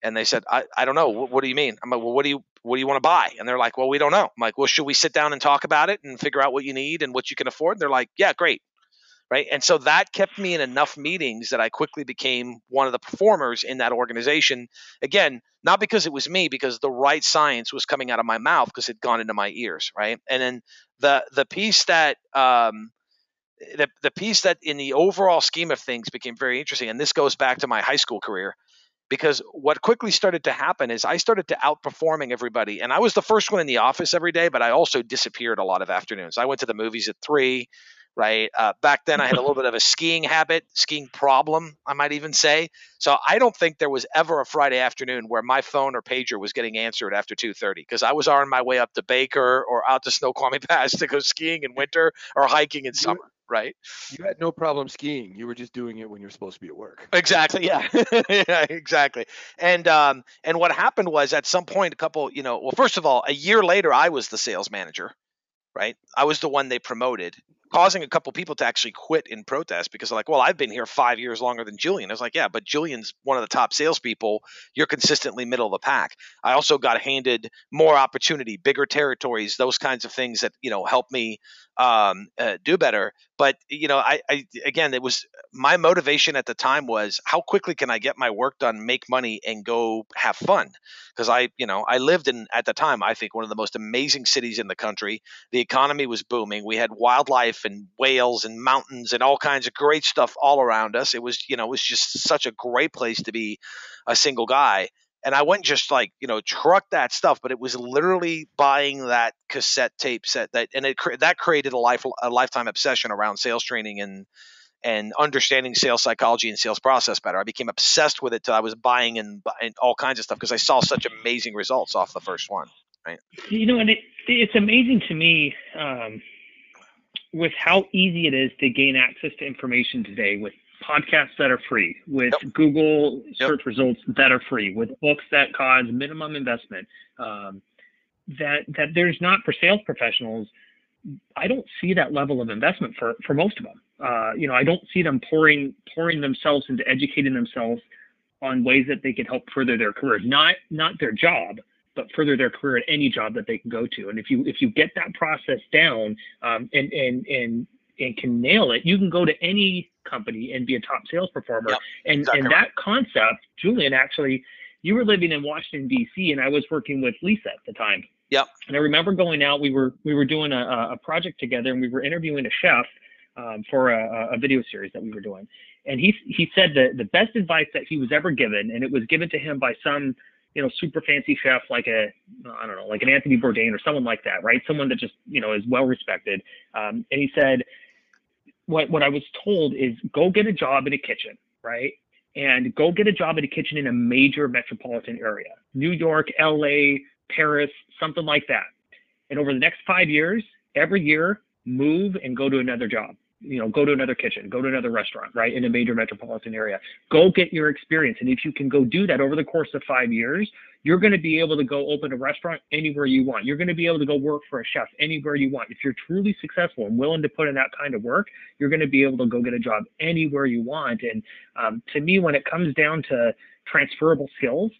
And they said, I, I don't know. What, what do you mean? I'm like, well, what do you what do you want to buy? And they're like, well, we don't know. I'm like, well, should we sit down and talk about it and figure out what you need and what you can afford? And they're like, yeah, great right and so that kept me in enough meetings that i quickly became one of the performers in that organization again not because it was me because the right science was coming out of my mouth because it had gone into my ears right and then the the piece that um, the the piece that in the overall scheme of things became very interesting, and this goes back to my high school career, because what quickly started to happen is I started to outperforming everybody, and I was the first one in the office every day, but I also disappeared a lot of afternoons. I went to the movies at three right? Uh, back then, I had a little bit of a skiing habit, skiing problem, I might even say. So I don't think there was ever a Friday afternoon where my phone or pager was getting answered after 2:30 because I was on my way up to Baker or out to Snoqualmie Pass to go skiing in winter or hiking in summer. Right. You had no problem skiing. You were just doing it when you're supposed to be at work. Exactly. Yeah. yeah. Exactly. And um, and what happened was at some point, a couple, you know, well, first of all, a year later, I was the sales manager right? I was the one they promoted causing a couple people to actually quit in protest because they're like, well, I've been here five years longer than Julian. I was like, yeah, but Julian's one of the top salespeople. You're consistently middle of the pack. I also got handed more opportunity, bigger territories, those kinds of things that you know help me um, uh, do better. But you know, I, I again, it was my motivation at the time was how quickly can I get my work done, make money, and go have fun? Because I, you know, I lived in at the time I think one of the most amazing cities in the country. The economy was booming. We had wildlife and whales and mountains and all kinds of great stuff all around us. It was, you know, it was just such a great place to be a single guy and I went just like you know truck that stuff, but it was literally buying that cassette tape set that, and it that created a life a lifetime obsession around sales training and and understanding sales psychology and sales process better. I became obsessed with it till I was buying and, and all kinds of stuff because I saw such amazing results off the first one. Right. You know, and it, it's amazing to me um, with how easy it is to gain access to information today with podcasts that are free, with yep. Google search yep. results that are free, with books that cause minimum investment. Um, that that there's not for sales professionals. I don't see that level of investment for for most of them. Uh, you know, I don't see them pouring pouring themselves into educating themselves on ways that they can help further their career, not not their job, but further their career at any job that they can go to. And if you if you get that process down um, and and and and can nail it, you can go to any company and be a top sales performer. Yep, and exactly and that concept, Julian, actually, you were living in Washington D.C. and I was working with Lisa at the time. Yep. And I remember going out. We were we were doing a, a project together, and we were interviewing a chef um, for a, a video series that we were doing. And he he said that the best advice that he was ever given, and it was given to him by some you know, super fancy chef like a, I don't know, like an Anthony Bourdain or someone like that, right? Someone that just, you know, is well respected. Um, and he said, what, what I was told is go get a job in a kitchen, right? And go get a job in a kitchen in a major metropolitan area, New York, LA, Paris, something like that. And over the next five years, every year, move and go to another job you know, go to another kitchen, go to another restaurant, right, in a major metropolitan area. Go get your experience. And if you can go do that over the course of five years, you're going to be able to go open a restaurant anywhere you want. You're going to be able to go work for a chef anywhere you want. If you're truly successful and willing to put in that kind of work, you're going to be able to go get a job anywhere you want. And um, to me, when it comes down to transferable skills,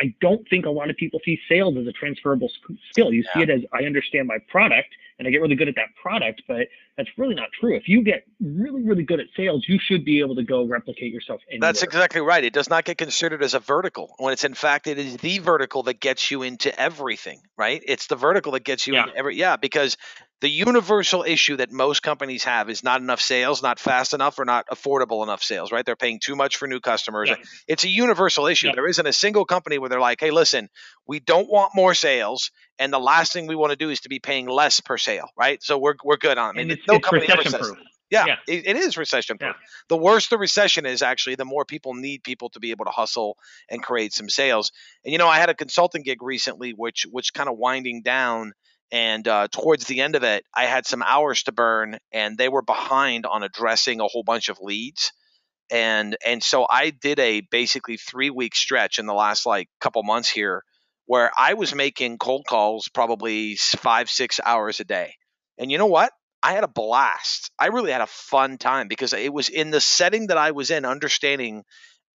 I don't think a lot of people see sales as a transferable skill. You yeah. see it as I understand my product and I get really good at that product, but that's really not true. If you get really, really good at sales, you should be able to go replicate yourself anywhere. That's exactly right. It does not get considered as a vertical when it's in fact it is the vertical that gets you into everything, right? It's the vertical that gets you yeah. into every yeah, because the universal issue that most companies have is not enough sales, not fast enough, or not affordable enough sales, right? They're paying too much for new customers. It's a universal issue. There isn't a single company where they're like, hey, listen, we don't want more sales. And the last thing we want to do is to be paying less per sale, right? So we're, we're good on it. And it's, no it's recession proof. Yeah, yeah. It, it is recession proof. Yeah. The worse the recession is, actually, the more people need people to be able to hustle and create some sales. And you know, I had a consulting gig recently, which which kind of winding down and uh, towards the end of it, I had some hours to burn, and they were behind on addressing a whole bunch of leads. And and so I did a basically three week stretch in the last like couple months here, where I was making cold calls probably five six hours a day. And you know what? I had a blast. I really had a fun time because it was in the setting that I was in, understanding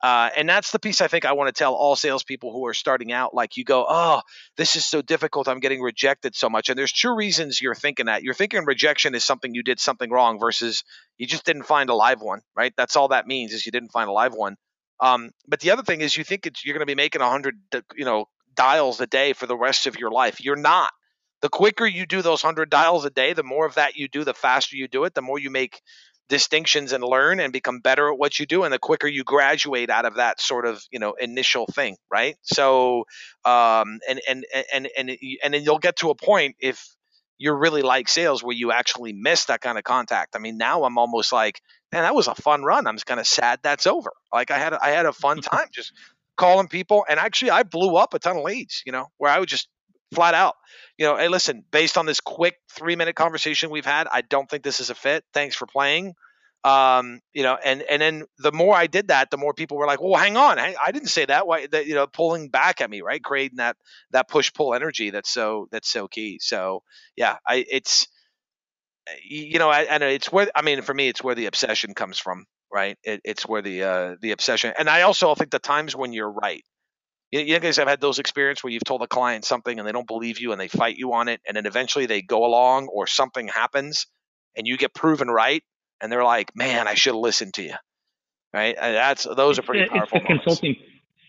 uh, and that's the piece I think I want to tell all salespeople who are starting out. Like you go, oh, this is so difficult. I'm getting rejected so much. And there's two reasons you're thinking that. You're thinking rejection is something you did something wrong versus you just didn't find a live one, right? That's all that means is you didn't find a live one. Um, but the other thing is you think you're going to be making 100, you know, dials a day for the rest of your life. You're not. The quicker you do those 100 dials a day, the more of that you do, the faster you do it, the more you make distinctions and learn and become better at what you do and the quicker you graduate out of that sort of you know initial thing right so um and and and and and then you'll get to a point if you're really like sales where you actually miss that kind of contact i mean now i'm almost like man that was a fun run i'm just kind of sad that's over like i had i had a fun time just calling people and actually i blew up a ton of leads you know where i would just flat out you know, hey, listen, based on this quick three minute conversation we've had, I don't think this is a fit. Thanks for playing. Um, you know, and and then the more I did that, the more people were like, "Well, hang on, I, I didn't say that." Why, you know, pulling back at me, right? Creating that that push pull energy that's so that's so key. So yeah, I it's you know, I, and it's where I mean, for me, it's where the obsession comes from, right? It, it's where the uh, the obsession, and I also think the times when you're right, you, you guys have had those experiences where you've told a client something and they don't believe you and they fight you on it, and then eventually they go along or something happens and you get proven right, and they're like, "Man, I should have listened to you." Right? And that's those are pretty it's, powerful. It's the consulting.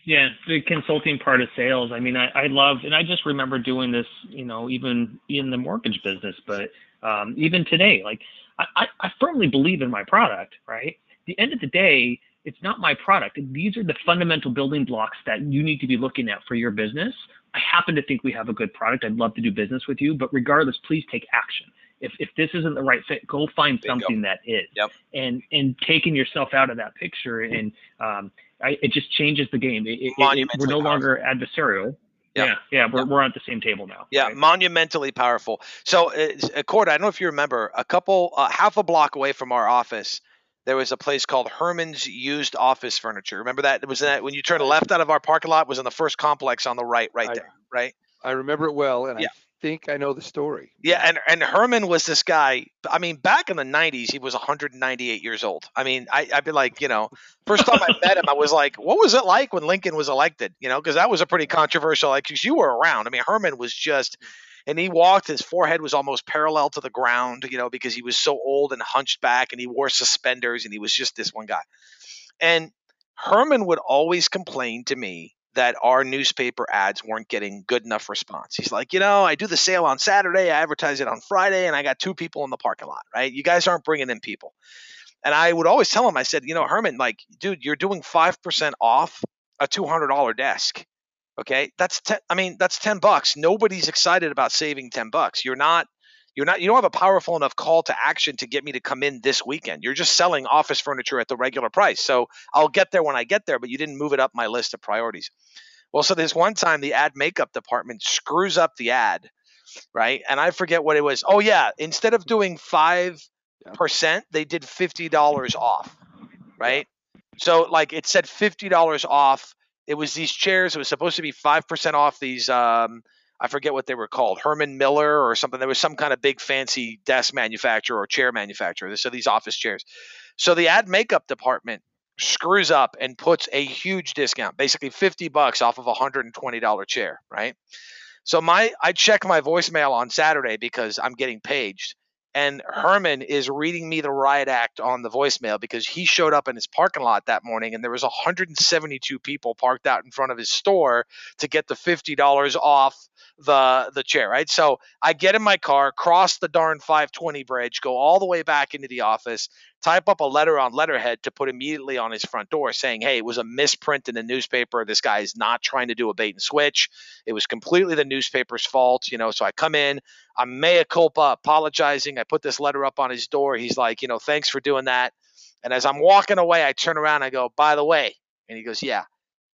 Yeah, the consulting part of sales. I mean, I, I love, and I just remember doing this, you know, even in the mortgage business, but um, even today, like I, I firmly believe in my product, right? The end of the day, it's not my product. These are the fundamental building blocks that you need to be looking at for your business. I happen to think we have a good product. I'd love to do business with you, but regardless, please take action. If, if this isn't the right fit, go find Bingo. something that is. Yep. And and taking yourself out of that picture and um, I, it just changes the game. It, it, it, we're no longer adversarial. Yep. Yeah, yeah, we're, yep. we're at the same table now. Yeah, right? monumentally powerful. So, uh, Cord, I don't know if you remember, a couple, uh, half a block away from our office, there was a place called Herman's Used Office Furniture. Remember that? It was that when you turn left out of our parking lot was in the first complex on the right, right there, right? I remember it well, and yeah. I think I know the story. Yeah, and and Herman was this guy. I mean, back in the '90s, he was 198 years old. I mean, I, I'd be like, you know, first time I met him, I was like, what was it like when Lincoln was elected? You know, because that was a pretty controversial. Like, because you were around. I mean, Herman was just and he walked his forehead was almost parallel to the ground you know because he was so old and hunched back and he wore suspenders and he was just this one guy. And herman would always complain to me that our newspaper ads weren't getting good enough response. He's like you know i do the sale on saturday i advertise it on friday and i got two people in the parking lot right? You guys aren't bringing in people. And i would always tell him i said you know herman like dude you're doing 5% off a $200 desk Okay, that's ten. I mean, that's ten bucks. Nobody's excited about saving ten bucks. You're not. You're not. You don't have a powerful enough call to action to get me to come in this weekend. You're just selling office furniture at the regular price. So I'll get there when I get there, but you didn't move it up my list of priorities. Well, so this one time the ad makeup department screws up the ad, right? And I forget what it was. Oh yeah, instead of doing five percent, they did fifty dollars off, right? So like it said fifty dollars off it was these chairs. It was supposed to be five percent off these. Um, I forget what they were called, Herman Miller or something. There was some kind of big fancy desk manufacturer or chair manufacturer. So these office chairs. So the ad makeup department screws up and puts a huge discount, basically 50 bucks off of a $120 chair, right? So my I check my voicemail on Saturday because I'm getting paged and Herman is reading me the riot act on the voicemail because he showed up in his parking lot that morning and there was 172 people parked out in front of his store to get the $50 off the the chair, right? So I get in my car, cross the darn 520 bridge, go all the way back into the office, type up a letter on letterhead to put immediately on his front door saying, "Hey, it was a misprint in the newspaper. This guy is not trying to do a bait and switch. It was completely the newspaper's fault." You know, so I come in, I'm mea culpa, apologizing. I put this letter up on his door. He's like, "You know, thanks for doing that." And as I'm walking away, I turn around, I go, "By the way," and he goes, "Yeah."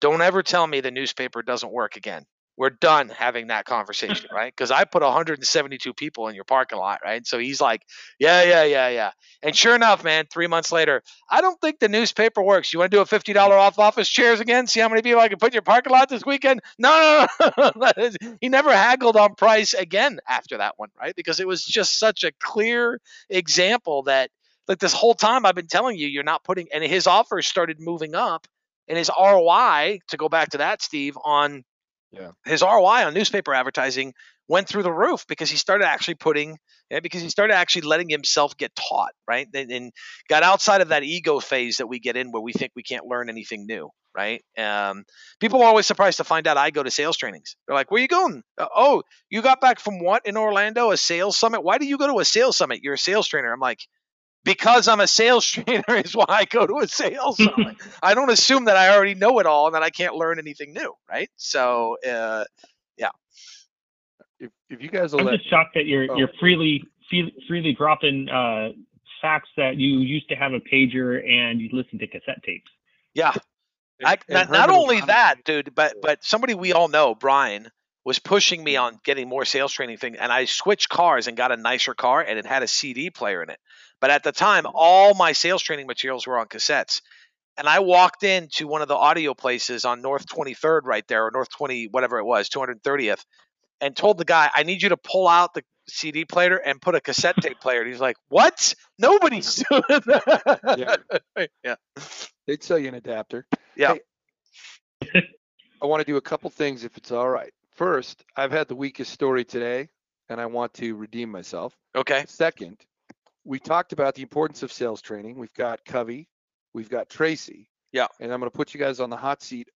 Don't ever tell me the newspaper doesn't work again we're done having that conversation, right? Because I put 172 people in your parking lot, right? So he's like, yeah, yeah, yeah, yeah. And sure enough, man, three months later, I don't think the newspaper works. You want to do a $50 off office chairs again? See how many people I can put in your parking lot this weekend? No, no, no. he never haggled on price again after that one, right? Because it was just such a clear example that, like, this whole time I've been telling you, you're not putting, and his offers started moving up. And his ROI, to go back to that, Steve, on yeah. His ROI on newspaper advertising went through the roof because he started actually putting, yeah, because he started actually letting himself get taught, right? And, and, got outside of that ego phase that we get in where we think we can't learn anything new, right? Um, people are always surprised to find out I go to sales trainings. They're like, where you going? Uh, oh, you got back from what in Orlando? A sales summit? Why do you go to a sales summit? You're a sales trainer. I'm like, because I'm a sales trainer is why I go to a sales summit. I don't assume that I already know it all and that I can't learn anything new, right? So, uh, yeah. If if you guys will I'm let just shocked that you're Oh. you're freely fe- freely dropping uh, facts that you used to have a pager and you listened to cassette tapes. yeah. I, not, not only that, dude, but but somebody we all know, Brian, was pushing me on getting more sales training thing, and I switched cars and got a nicer car, and it had a CD player in it. But at the time, all my sales training materials were on cassettes. And I walked into one of the audio places on North 23rd, right there, or North 20, whatever it was, 230th, and told the guy, I need you to pull out the CD player and put a cassette tape player. And he's like, What? Nobody's doing that. Yeah. yeah. They'd sell you an adapter. Yeah. Hey, I want to do a couple things if it's all right. First, I've had the weakest story today, and I want to redeem myself. Okay. Second, we talked about the importance of sales training. We've got Covey, we've got Tracy. Yeah. And I'm going to put you guys on the hot seat.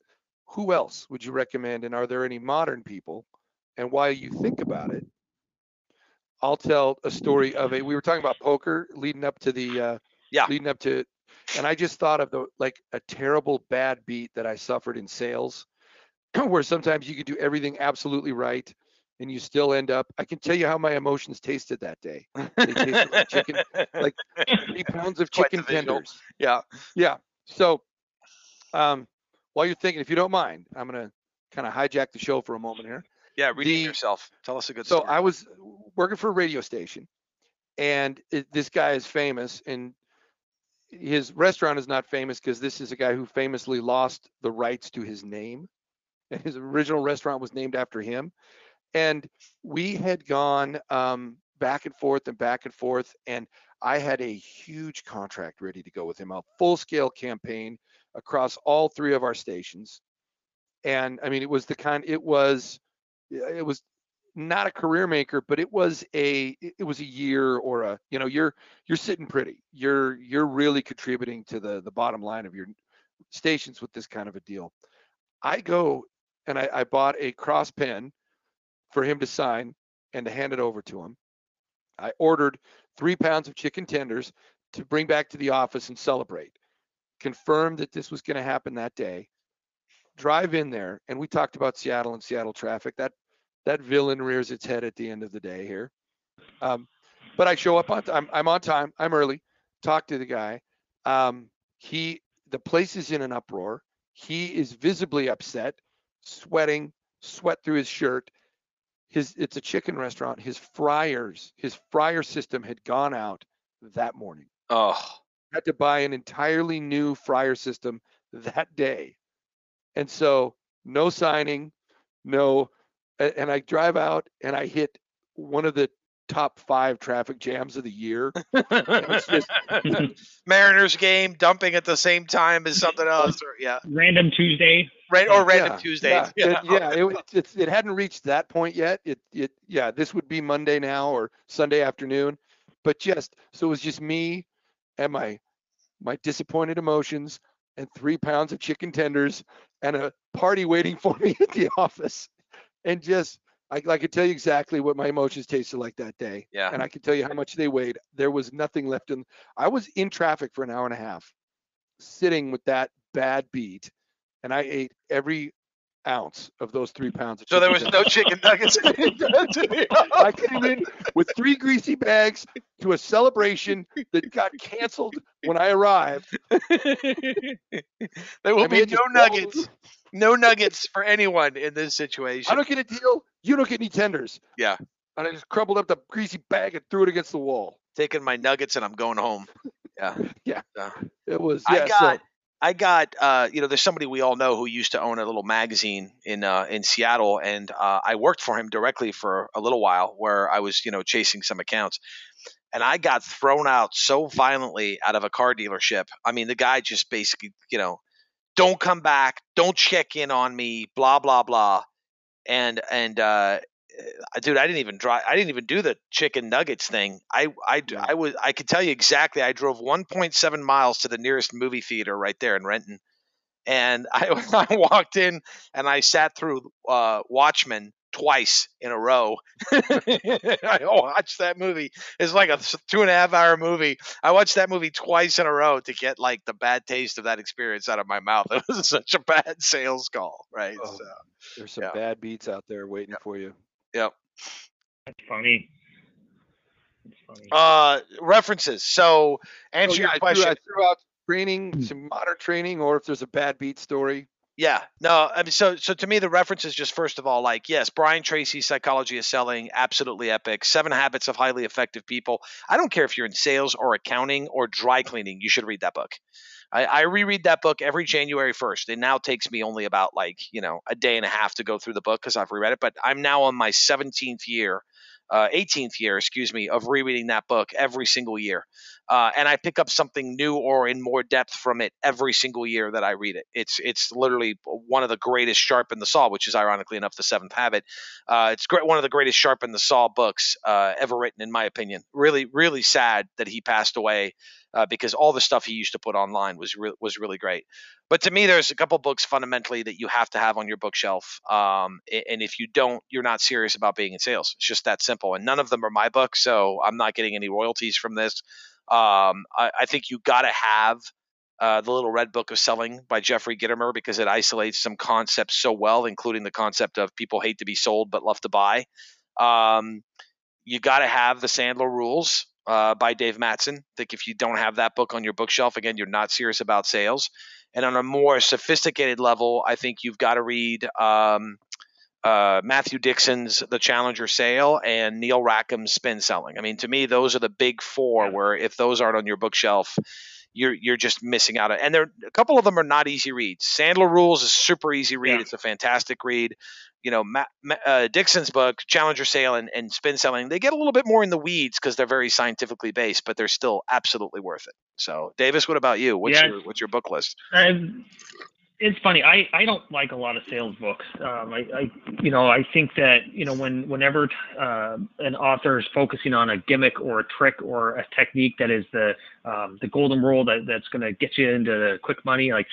Who else would you recommend? And are there any modern people? And while you think about it, I'll tell a story of a. We were talking about poker leading up to the. Uh, Yeah. Leading up to, and I just thought of the like a terrible bad beat that I suffered in sales, where sometimes you could do everything absolutely right, and you still end up. I can tell you how my emotions tasted that day. They tasted like chicken, like three pounds of chicken tenders. yeah. Yeah. So, um, while you're thinking, if you don't mind, I'm gonna kind of hijack the show for a moment here. Yeah. Redeem The- yourself. Tell us a good story. So story. I was working for a radio station, and it, this guy is famous, and his restaurant is not famous because this is a guy who famously lost the rights to his name, and his original restaurant was named after him. And we had gone um, back and forth and back and forth, and I had a huge contract ready to go with him, a full-scale campaign across all three of our stations. And I mean, it was the kind, it was, it was not a career maker, but it was a it was a year or a you know you're you're sitting pretty. You're you're really contributing to the the bottom line of your stations with this kind of a deal. I go and I, I bought a cross pen for him to sign and to hand it over to him. I ordered three pounds of chicken tenders to bring back to the office and celebrate. Confirmed that this was going to happen that day. Drive in there, and we talked about Seattle and Seattle traffic. That that villain rears its head at the end of the day here. Um, but I show up on time. I'm on time. I'm early. Talk to the guy. Um, he, the place is in an uproar. He is visibly upset, sweating, sweat through his shirt. His, it's a chicken restaurant. His fryers, his fryer system had gone out that morning. oh. Had to buy an entirely new fryer system that day. And so no signing, no and I drive out and I hit one of the top five traffic jams of the year. Just Mariners game dumping at the same time as something else, or yeah, Random Tuesday. Right or oh, random Yeah, Tuesdays. Yeah, it- yeah, it, was- it's, it hadn't reached that point yet. It, it, yeah, this would be Monday now or Sunday afternoon, but just so it was just me and my my disappointed emotions and three pounds of chicken tenders and a party waiting for me at the office, and just I, I could tell you exactly what my emotions tasted like that day, yeah. and I could tell you how much they weighed. There was nothing left in. I was in traffic for an hour and a half, sitting with that bad beat, and I ate every ounce of those three pounds of So there was no chicken nuggets. I came in with three greasy bags to a celebration that got canceled when I arrived. there will I be no nuggets. doubled- No nuggets for anyone in this situation. I don't get a deal. You don't get any tenders. Yeah. And I just crumbled up the greasy bag and threw it against the wall. Taking my nuggets and I'm going home. Yeah. yeah. yeah. It was. I got, so, I got, uh, you know, there's somebody we all know who used to own a little magazine in uh, in Seattle, and uh, I worked for him directly for a little while, where I was, you know, chasing some accounts, and I got thrown out so violently out of a car dealership. I mean, the guy just basically, you know, don't come back, don't check in on me, blah blah blah, and and uh, dude, I didn't even drive. I didn't even do the chicken nuggets thing. I I I was I could tell you exactly. I drove 1.7 miles to the nearest movie theater right there in Renton, and I I walked in and I sat through uh, Watchmen twice in a row. I watched that movie. It's like a two and a half hour movie. I watched that movie twice in a row to get like the bad taste of that experience out of my mouth. It was such a bad sales call, right? Oh, so, there's some yeah. bad beats out there waiting yep. for you. Yep. That's funny. Uh, references. So answer oh, yeah, your question. I threw, I threw out training, some modern training, or if there's a bad beat story. Yeah, no, I mean, so so to me, the reference is just first of all, like, yes, Brian Tracy's Psychology is Selling, absolutely epic. Seven Habits of Highly Effective People. I don't care if you're in sales or accounting or dry cleaning, you should read that book. I, I reread that book every January 1st. It now takes me only about like, you know, a day and a half to go through the book because I've reread it, but I'm now on my 17th year uh, 18th year, excuse me, of rereading that book every single year. Uh, and I pick up something new or in more depth from it every single year that I read it. It's it's literally one of the greatest Sharp sharpen the saw, which is ironically enough the seventh habit. Uh, it's great, one of the greatest Sharp sharpen the saw books uh, ever written, in my opinion. Really, really sad that he passed away uh, because all the stuff he used to put online was re- was really great. But to me, there's a couple books fundamentally that you have to have on your bookshelf, um, and if you don't, you're not serious about being in sales. It's just that simple. And none of them are my books, so I'm not getting any royalties from this. Um, I, I, think you got to have uh, the Little Red Book of Selling by Jeffrey Gitomer because it isolates some concepts so well, including the concept of people hate to be sold but love to buy. Um, you got to have the Sandler Rules uh, by Dave Mattson. I think if you don't have that book on your bookshelf, again, you're not serious about sales. And on a more sophisticated level, I think you've got to read um, uh, Matthew Dixon's The Challenger Sale and Neil Rackham's Spin Selling. I mean, to me, those are the big four. Where if those aren't on your bookshelf, you're you're just missing out. And there, a couple of them are not easy reads. Sandler Rules is super easy read. Yeah. It's a fantastic read you know, uh, Dixon's book, Challenger Sale and, and Spin Selling, they get a little bit more in the weeds because they're very scientifically based, but they're still absolutely worth it. So, Davis, what about you? What's yeah, your what's your book list? Um, it's funny. I, I don't like a lot of sales books. Um, I, I you know I think that you know when whenever uh, an author is focusing on a gimmick or a trick or a technique that is the um, the golden rule that, that's going to get you into quick money, like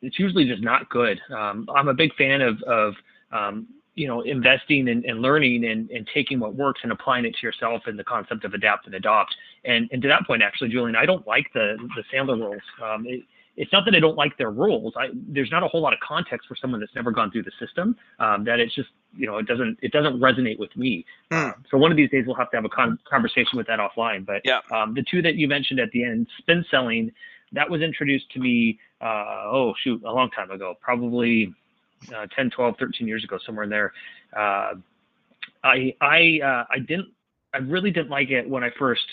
it's usually just not good. Um, I'm a big fan of of um, you know, investing and, and learning and, and taking what works and applying it to yourself and the concept of adapt and adopt. And, and to that point, actually, Julian, I don't like the, the Sandler rules. Um, it, it's not that I don't like their rules. I, there's not a whole lot of context for someone that's never gone through the system. Um, that it's just you know it doesn't it doesn't resonate with me. Mm. so one of these days we'll have to have a con- conversation with that offline. But yeah. um, the two that you mentioned at the end, spin selling, that was introduced to me. Uh, oh shoot, a long time ago, probably uh, 10, 12, 13 years ago, somewhere in there. Uh, I I uh, I didn't I really didn't like it when I first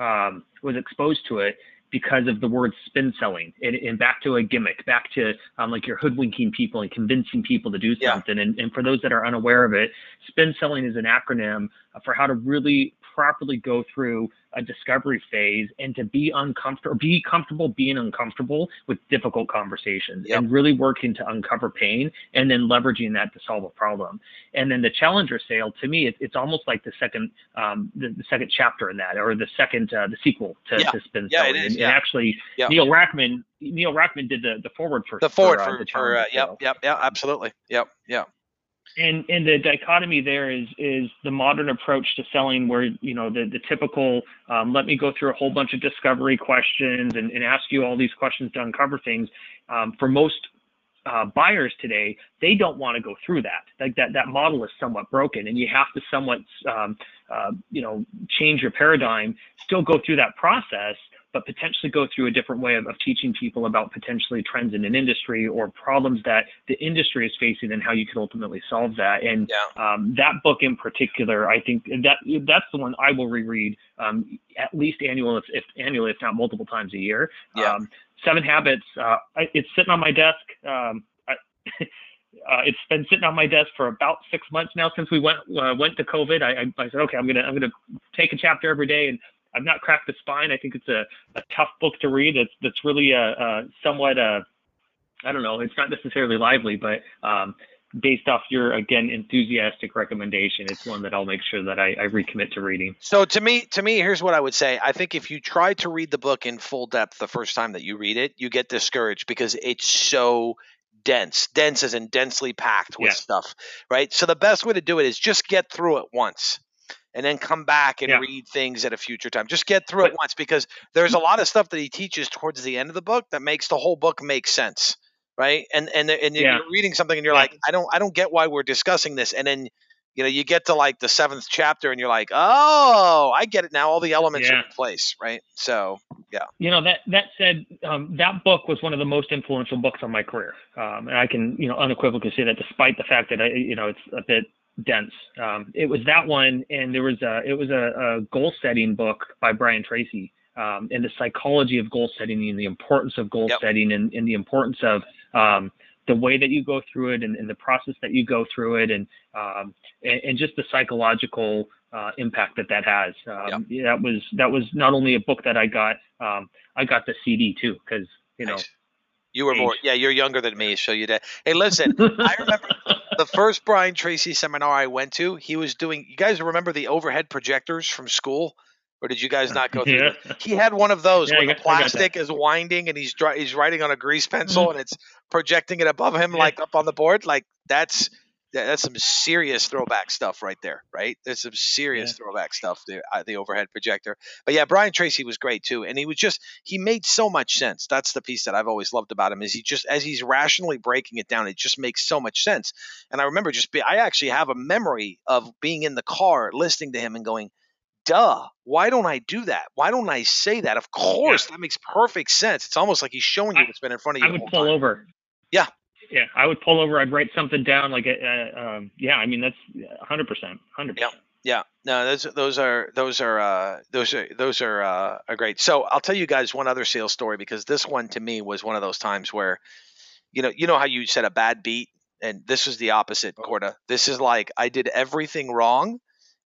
um, was exposed to it because of the word spin selling and, and back to a gimmick, back to um, like you're hoodwinking people and convincing people to do something. Yeah. And, and for those that are unaware of it, spin selling is an acronym for how to really properly go through a discovery phase and to be uncomfortable, be comfortable being uncomfortable with difficult conversations yep. and really working to uncover pain and then leveraging that to solve a problem. And then the challenger sale, to me, it, it's almost like the second, um, the, the, second chapter in that, or the second, uh, the sequel to, yeah. to spin yeah, selling. It is, and, yeah. and actually, yeah. Neil Rackham, Neil Rackham did the, the foreword for the foreword for, for, uh, the for uh, yep, yep, yeah, absolutely, yep, yeah and and the dichotomy there is is the modern approach to selling where you know the the typical um, let me go through a whole bunch of discovery questions and, and ask you all these questions to uncover things. Um, for most uh, buyers today they don't want to go through that. Like that that model is somewhat broken and you have to somewhat um, uh, you know change your paradigm still go through that process but potentially go through a different way of, of teaching people about potentially trends in an industry or problems that the industry is facing and how you can ultimately solve that. And yeah. um, that book in particular, I think that that's the one I will reread um, at least annual, if, if, annually, if not multiple times a year. Yeah. Um, Seven Habits, uh, I, it's sitting on my desk. Um, I, Uh, it's been sitting on my desk for about six months now since we went uh, went to COVID. I, I, I, said, okay, I'm gonna I'm gonna take a chapter every day and I've not cracked the spine. I think it's a, a tough book to read. It's that's really a, a somewhat a I don't know. It's not necessarily lively, but um, based off your again enthusiastic recommendation, it's one that I'll make sure that I, I recommit to reading. So to me, to me, here's what I would say. I think if you try to read the book in full depth the first time that you read it, you get discouraged because it's so dense. Dense as in densely packed with Yeah. stuff, right? So the best way to do it is just get through it once and then come back and Yeah. read things at a future time. Just get through it once because there's a lot of stuff that he teaches towards the end of the book that makes the whole book make sense, right? And and and Yeah. you're reading something and you're Yeah. like, I don't I don't get why we're discussing this, and then you know you get to like the seventh chapter and you're like, oh, I get it now. All the elements are in place, right? So yeah. you know that that said um, that book was one of the most influential books on my career um, and i can you know unequivocally say that despite the fact that i you know it's a bit dense um, it was that one and there was a it was a, a goal setting book by brian tracy um, and the psychology of goal setting and the importance of goal Yep. setting and, and the importance of um, the way that you go through it and, and the process that you go through it and um, and, and just the psychological uh, impact that that has. Um, yeah, That was that was not only a book that I got, um, I got the CD too because you know. nice. You were more, yeah, you're younger than me, so you did. Hey, listen, I remember the first Brian Tracy seminar I went to. He was doing. You guys remember the overhead projectors from school, or did you guys not go through? Yeah. that? He had one of those Yeah, where the got- that. plastic is winding and he's dri- he's writing on a grease pencil mm-hmm. and it's projecting it above him Yeah. like up on the board. Like that's that- that's some serious throwback stuff right there, right? There's some serious Yeah. throwback stuff. The uh, the overhead projector, but yeah, Brian Tracy was great too, and he was just he made so much sense. That's the piece that I've always loved about him is he just as he's rationally breaking it down, it just makes so much sense. And I remember just be, I actually have a memory of being in the car listening to him and going, duh, why don't I do that? Why don't I say that? Of course, that makes perfect sense. It's almost like he's showing you what's been in front of you. I would pull time. over. Yeah. Yeah, I would pull over. I'd write something down. Like, uh, um, yeah, I mean that's 100 percent, 100 percent. Yeah, no, those those are those are uh, those are those are, uh, are great. So I'll tell you guys one other sales story because this one to me was one of those times where, you know, you know how you said a bad beat, and this was the opposite, Corda. This is like I did everything wrong,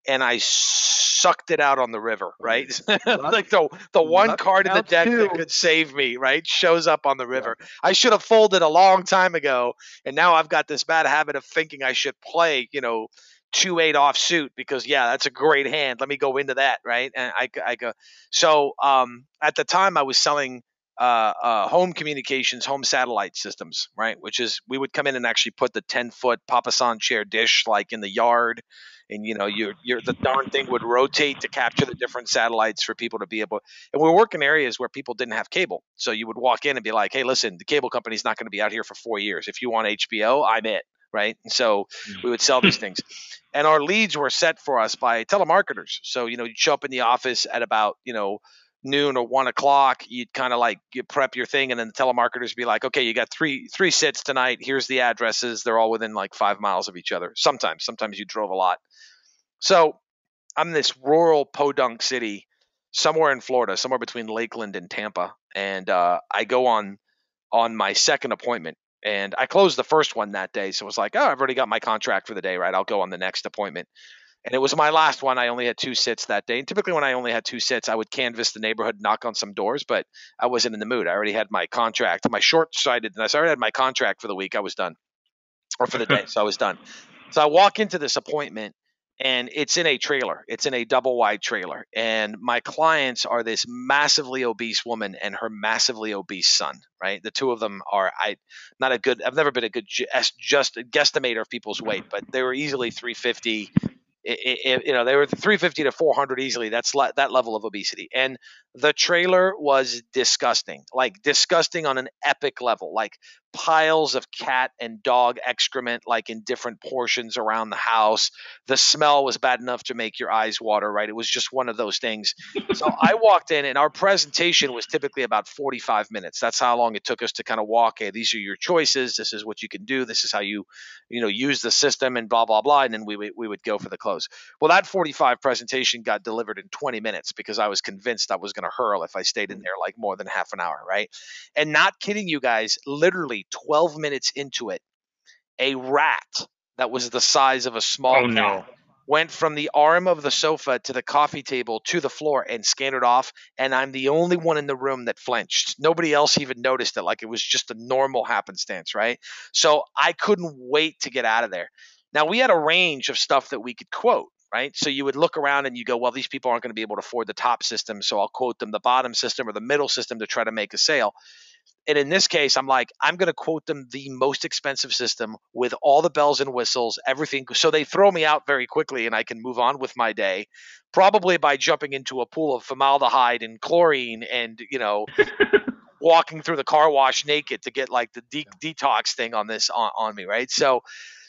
and I sucked it out on the river, right? like the the one card in the deck too. that could save me, right? Shows up on the river. I should have folded a long time ago, and now I've got this bad habit of thinking I should play, you know, two eight off suit because yeah, that's a great hand. Let me go into that, right? And I, I go. So um, at the time, I was selling uh, uh, home communications, home satellite systems, right? Which is we would come in and actually put the ten foot papasan chair dish like in the yard, and you know, your your the darn thing would rotate to capture the different satellites for people to be able. And we work in areas where people didn't have cable, so you would walk in and be like, "Hey, listen, the cable company's not going to be out here for four years. If you want HBO, I'm it." Right, and so hmm. we would sell these things, and our leads were set for us by telemarketers. So you know, you'd show up in the office at about you know noon or one o'clock. You'd kind of like you prep your thing, and then the telemarketers be like, "Okay, you got three three sits tonight. Here's the addresses. They're all within like five miles of each other. Sometimes, sometimes you drove a lot. So I'm this rural podunk city somewhere in Florida, somewhere between Lakeland and Tampa, and uh, I go on on my second appointment. And I closed the first one that day, so it was like, oh, I've already got my contract for the day, right? I'll go on the next appointment. And it was my last one. I only had two sits that day. And typically, when I only had two sits, I would canvass the neighborhood, knock on some doors, but I wasn't in the mood. I already had my contract. My short sighted, and I already had my contract for the week. I was done, or for the day. so I was done. So I walk into this appointment, and it's in a trailer. It's in a double wide trailer. And my clients are this massively obese woman and her massively obese son, right? The two of them are, I, not a good, I've never been a good ju- just guesstimator of people's weight, but they were easily 350 i- i- you know they were 350 to 400 easily that's le- that level of obesity. And the trailer was disgusting like disgusting on an epic level. Like piles of cat and dog excrement like in different portions around the house. The smell was bad enough to make your eyes water right? It was just one of those things. So i walked in and our presentation was typically about 45 minutes. That's how long it took us to kind of walk hey these are your choices. This is what you can do. This is how you you know use the system and blah blah blah and then we would we would go for the close well that 45 presentation got delivered in 20 minutes because i was convinced i was going to hurl if i stayed in mm. there like more than half an hour right? And not kidding you guys literally 12 minutes into it a rat that was the size of a small Oh, no. cat went from the arm of the sofa to the coffee table to the floor and scanned off and i'm the only one in the room that flinched. Nobody else even noticed it like it was just a normal happenstance right? So i couldn't wait to get out of there. Now we had a range of stuff that we could quote right? So you would look around and you go well these people aren't going to be able to afford the top system so i'll quote them the bottom system or the middle system to try to make a sale and in this case, I'm like, I'm going to quote them the most expensive system with all the bells and whistles, everything. So they throw me out very quickly and I can move on with my day, probably by jumping into a pool of formaldehyde and chlorine and, you know, walking through the car wash naked to get like the de- detox thing on this on, on me, right? So,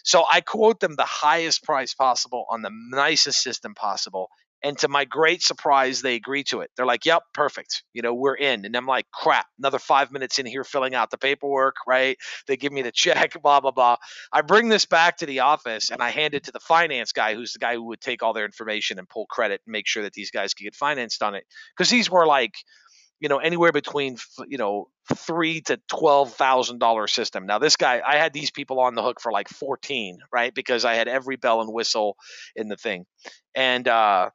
so I quote them the highest price possible on the nicest system possible. And to my great surprise, they agree to it. They're like, yep, perfect. You know, we're in. And I'm like, crap, another five minutes in here filling out the paperwork, right? They give me the check, blah, blah, blah. I bring this back to the office and I hand it to the finance guy, who's the guy who would take all their information and pull credit and make sure that these guys could get financed on it. Because these were like, you know, anywhere between, you know, three to twelve thousand dollar system. Now, this guy, I had these people on the hook for like fourteen, right? Because I had every bell and whistle in the thing, and uh,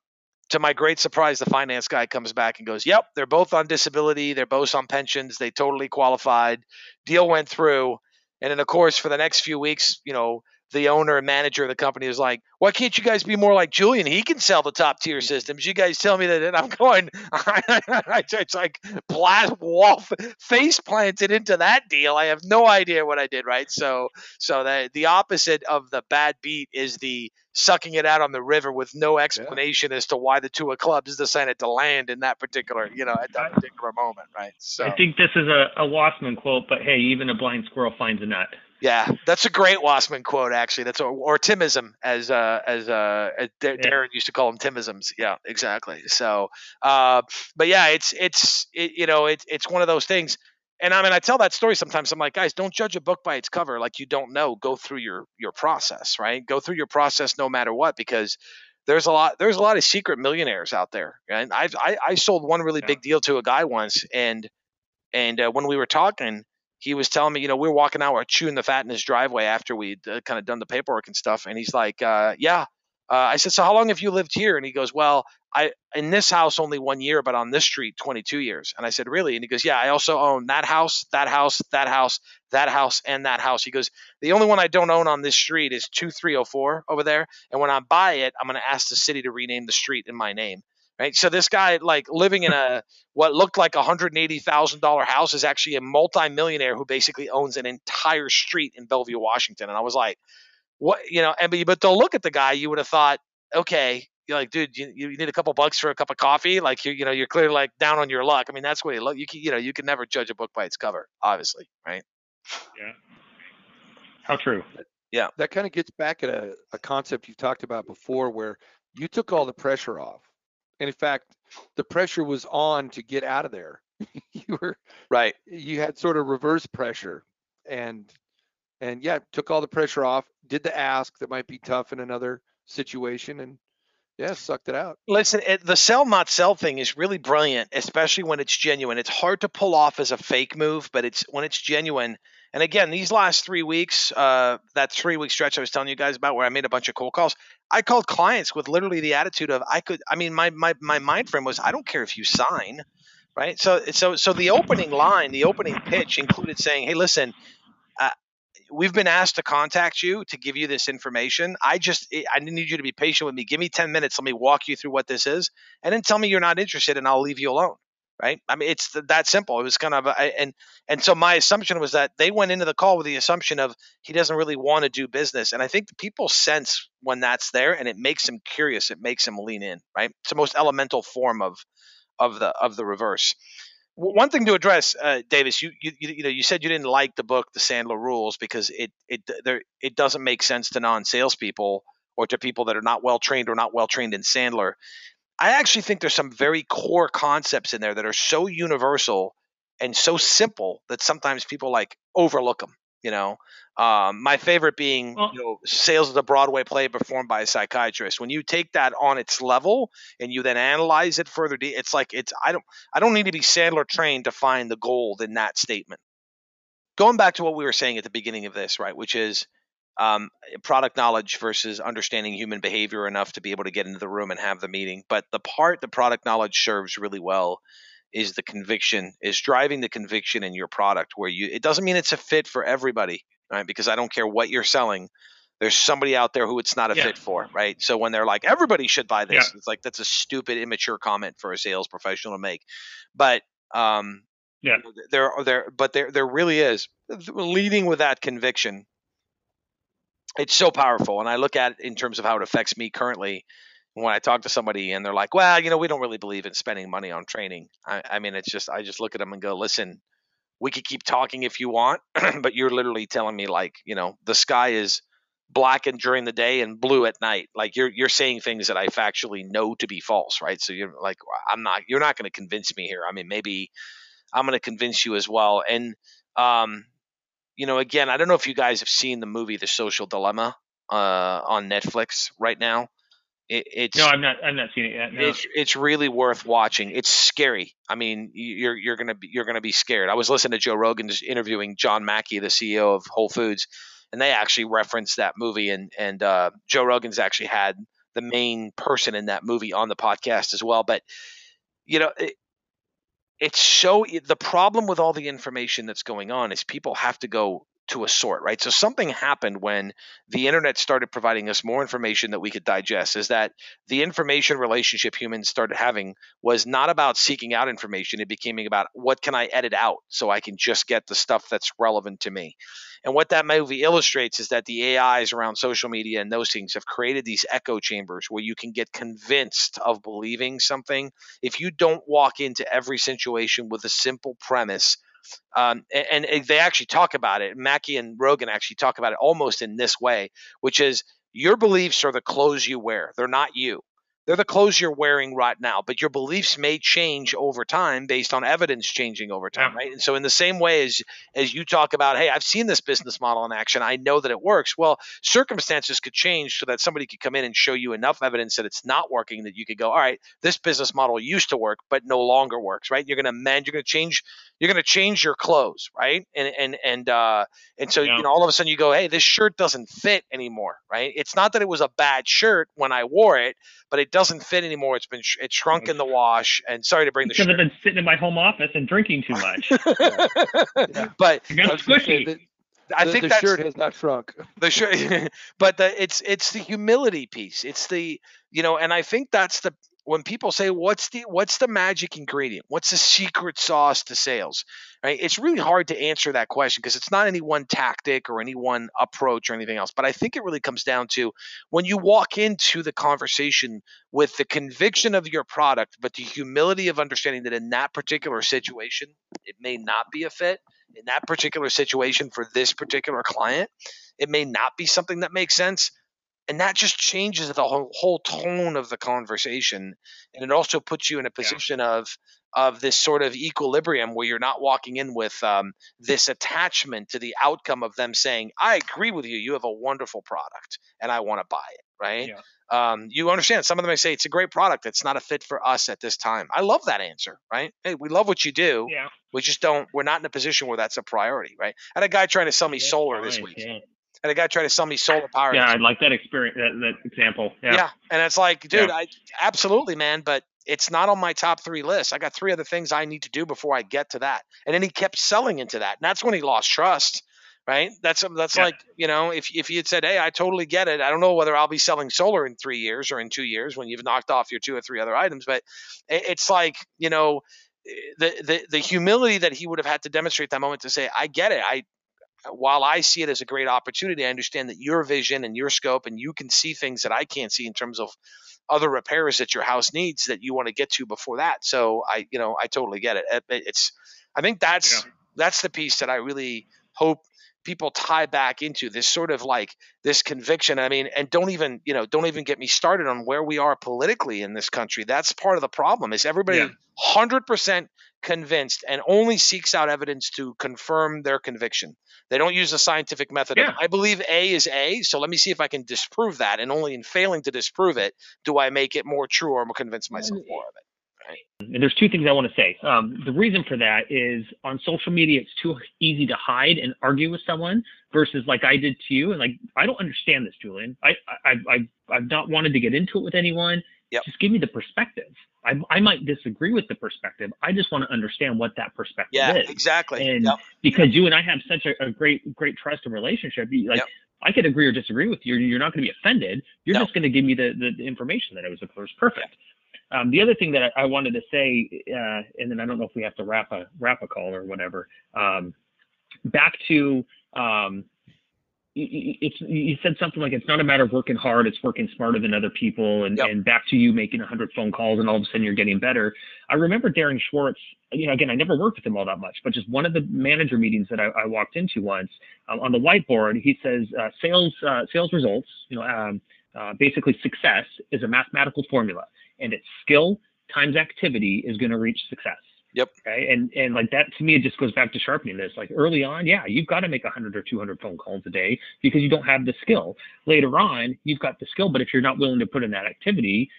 to my great surprise, the finance guy comes back and goes, Yep, they're both on disability. They're both on pensions. They totally qualified. Deal went through. And then, of course, for the next few weeks, you know, the owner and manager of the company is like, "Why can't you guys be more like Julian? He can sell the top tier mm. systems. You guys tell me that." And I'm going, it's like blast wall face planted into that deal. I have no idea what I did right. So, so the the opposite of the bad beat is the sucking it out on the river with no explanation yeah. as to why the two of clubs decided to land in that particular, you know, at that particular moment, right? So I think this is a, a Wasserman quote, but hey, even a blind squirrel finds a nut. Yeah, that's a great Wasserman quote, actually. That's a, or Timism, as uh, as uh, as Darren used to call them Timisms. Yeah, exactly. So, uh, but yeah, it's it's it, you know it's it's one of those things. And I mean, I tell that story sometimes. I'm like, guys, don't judge a book by its cover. Like you don't know. Go through your your process, right? Go through your process no matter what, because there's a lot there's a lot of secret millionaires out there. And I've I, I sold one really yeah. big deal to a guy once, and and uh, when we were talking he was telling me, you know, we were walking out, we are chewing the fat in his driveway after we'd uh, kind of done the paperwork and stuff. And he's like, uh, yeah. Uh, I said, so how long have you lived here? And he goes, well, I in this house only one year, but on this street 22 years. And I said, really? And he goes, yeah, I also own that house, that house, that house, that house, and that house. He goes, the only one I don't own on this street is 2304 over there. And when I buy it, I'm going to ask the city to rename the street in my name right? So this guy, like living in a what looked like a hundred and eighty thousand dollar house, is actually a multimillionaire who basically owns an entire street in Bellevue, Washington. And I was like, what, you know? And but to look at the guy, you would have thought, okay, you're like, dude, you, you need a couple bucks for a cup of coffee. Like you, you know, you're clearly like down on your luck. I mean, that's what you look. You can, you know, you can never judge a book by its cover, obviously, right? Yeah. How true. Yeah. That kind of gets back at a, a concept you've talked about before, where you took all the pressure off and in fact, the pressure was on to get out of there. you were right. You had sort of reverse pressure, and and yeah, took all the pressure off. Did the ask that might be tough in another situation, and yeah, sucked it out. Listen, it, the sell not sell thing is really brilliant, especially when it's genuine. It's hard to pull off as a fake move, but it's when it's genuine. And again, these last three weeks, uh, that three week stretch I was telling you guys about, where I made a bunch of cold calls, I called clients with literally the attitude of I could. I mean, my my my mind frame was I don't care if you sign, right? So so so the opening line, the opening pitch included saying, hey, listen. Uh, we've been asked to contact you to give you this information. I just I need you to be patient with me. Give me 10 minutes. Let me walk you through what this is and then tell me you're not interested and I'll leave you alone right? I mean, it's that simple. It was kind of, and and so my assumption was that they went into the call with the assumption of he doesn't really want to do business, and I think people sense when that's there, and it makes them curious. It makes them lean in, right? It's the most elemental form of of the of the reverse. One thing to address, uh, Davis, you, you you know you said you didn't like the book, The Sandler Rules, because it it there it doesn't make sense to non salespeople or to people that are not well trained or not well trained in Sandler. I actually think there's some very core concepts in there that are so universal and so simple that sometimes people like overlook them. You know, um, my favorite being well, you know sales of the Broadway play performed by a psychiatrist. When you take that on its level and you then analyze it further, it's like it's I don't I don't need to be Sandler trained to find the gold in that statement. Going back to what we were saying at the beginning of this, right, which is um, product knowledge versus understanding human behavior enough to be able to get into the room and have the meeting. But the part the product knowledge serves really well is the conviction, is driving the conviction in your product where you it doesn't mean it's a fit for everybody, right? Because I don't care what you're selling. There's somebody out there who it's not a yeah. fit for, right? So when they're like, everybody should buy this, yeah. it's like that's a stupid, immature comment for a sales professional to make. But um, Yeah. There, there, but there, there really is leading with that conviction. It's so powerful, and I look at it in terms of how it affects me currently. When I talk to somebody and they're like, "Well, you know, we don't really believe in spending money on training," I, I mean, it's just I just look at them and go, "Listen, we could keep talking if you want, but you're literally telling me like, you know, the sky is blackened during the day and blue at night. Like you're you're saying things that I factually know to be false, right? So you're like, I'm not. You're not going to convince me here. I mean, maybe I'm going to convince you as well. And um, you know, again, I don't know if you guys have seen the movie The Social Dilemma uh, on Netflix right now. It, it's no, I'm not. I'm not seeing it yet. No. It's it's really worth watching. It's scary. I mean, you're you're gonna be you're gonna be scared. I was listening to Joe Rogan interviewing John Mackey, the CEO of Whole Foods, and they actually referenced that movie. And and uh, Joe Rogan's actually had the main person in that movie on the podcast as well. But you know, it, it's so the problem with all the information that's going on is people have to go to a sort, right? So something happened when the internet started providing us more information that we could digest. Is that the information relationship humans started having was not about seeking out information. It became about what can I edit out so I can just get the stuff that's relevant to me. And what that movie illustrates is that the AIs around social media and those things have created these echo chambers where you can get convinced of believing something if you don't walk into every situation with a simple premise um, and, and, they actually talk about it. Mackey and Rogan actually talk about it almost in this way, which is your beliefs are the clothes you wear. They're not you. They're the clothes you're wearing right now, but your beliefs may change over time based on evidence changing over time, right? And so, in the same way as as you talk about, hey, I've seen this business model in action, I know that it works. Well, circumstances could change so that somebody could come in and show you enough evidence that it's not working that you could go, all right, this business model used to work, but no longer works, right? You're going to amend, you're going to change, you're going to change your clothes, right? And and and uh, and so yeah. you know, all of a sudden you go, hey, this shirt doesn't fit anymore, right? It's not that it was a bad shirt when I wore it, but it doesn't fit anymore. It's been it's shrunk mm. in the wash. And sorry to bring the because shirt. I've been sitting in my home office and drinking too much. yeah. But squishy. I think the shirt has not shrunk. The shirt, but the, it's it's the humility piece. It's the you know, and I think that's the when people say what's the what's the magic ingredient? What's the secret sauce to sales? Right? It's really hard to answer that question because it's not any one tactic or any one approach or anything else but i think it really comes down to when you walk into the conversation with the conviction of your product but the humility of understanding that in that particular situation it may not be a fit in that particular situation for this particular client it may not be something that makes sense and that just changes the whole, whole tone of the conversation and it also puts you in a position yeah. of of this sort of equilibrium where you're not walking in with um, this attachment to the outcome of them saying i agree with you you have a wonderful product and i want to buy it right yeah. um, you understand some of them may say it's a great product it's not a fit for us at this time i love that answer right hey we love what you do yeah. we just don't we're not in a position where that's a priority right i had a guy trying to sell me that's solar this week yeah and a guy tried to sell me solar power. Yeah, I like that experience, that, that example. Yeah. yeah, and it's like, dude, yeah. I absolutely, man, but it's not on my top three list. I got three other things I need to do before I get to that. And then he kept selling into that, and that's when he lost trust. Right? That's that's yeah. like you know, if if you had said, "Hey, I totally get it. I don't know whether I'll be selling solar in three years or in two years when you've knocked off your two or three other items," but it's like you know, eh, the the the humility that he would have had to demonstrate that moment to say, "I get it. I while I see it as a great opportunity, I understand that your vision and your scope and you can see things that I can't see in terms of other repairs that your house needs that you want to get to before that. So I, you know, I totally get it. It's, I think that's yeah. that's the piece that I really hope people tie back into this sort of like this conviction. I mean, and don't even, you know, don't even get me started on where we are politically in this country. That's part of the problem is everybody hundred yeah. percent convinced and only seeks out evidence to confirm their conviction. They don't use the scientific method. Yeah. Of, I believe A is A, so let me see if I can disprove that. And only in failing to disprove it do I make it more true or convince myself more of it. Right? And there's two things I want to say. Um, the reason for that is on social media, it's too easy to hide and argue with someone versus like I did to you. And like, I don't understand this, Julian. I, I, I, I've not wanted to get into it with anyone. Yep. Just give me the perspective. I, I might disagree with the perspective. I just want to understand what that perspective yeah, is. exactly. And yep. because you and I have such a, a great, great trust and relationship, like yep. I could agree or disagree with you. You're not going to be offended. You're no. just going to give me the, the, the, information that I was, of course, perfect. Um, the other thing that I, I wanted to say, uh, and then I don't know if we have to wrap a wrap a call or whatever. Um, back to um, it's you said something like it's not a matter of working hard it's working smarter than other people and, yep. and back to you making 100 phone calls and all of a sudden you're getting better i remember darren schwartz you know again i never worked with him all that much but just one of the manager meetings that i, I walked into once um, on the whiteboard he says uh, sales uh, sales results you know um, uh, basically success is a mathematical formula and it's skill times activity is going to reach success Yep. Okay. And and like that to me, it just goes back to sharpening this. Like early on, yeah, you've got to make 100 or 200 phone calls a day because you don't have the skill. Later on, you've got the skill, but if you're not willing to put in that activity,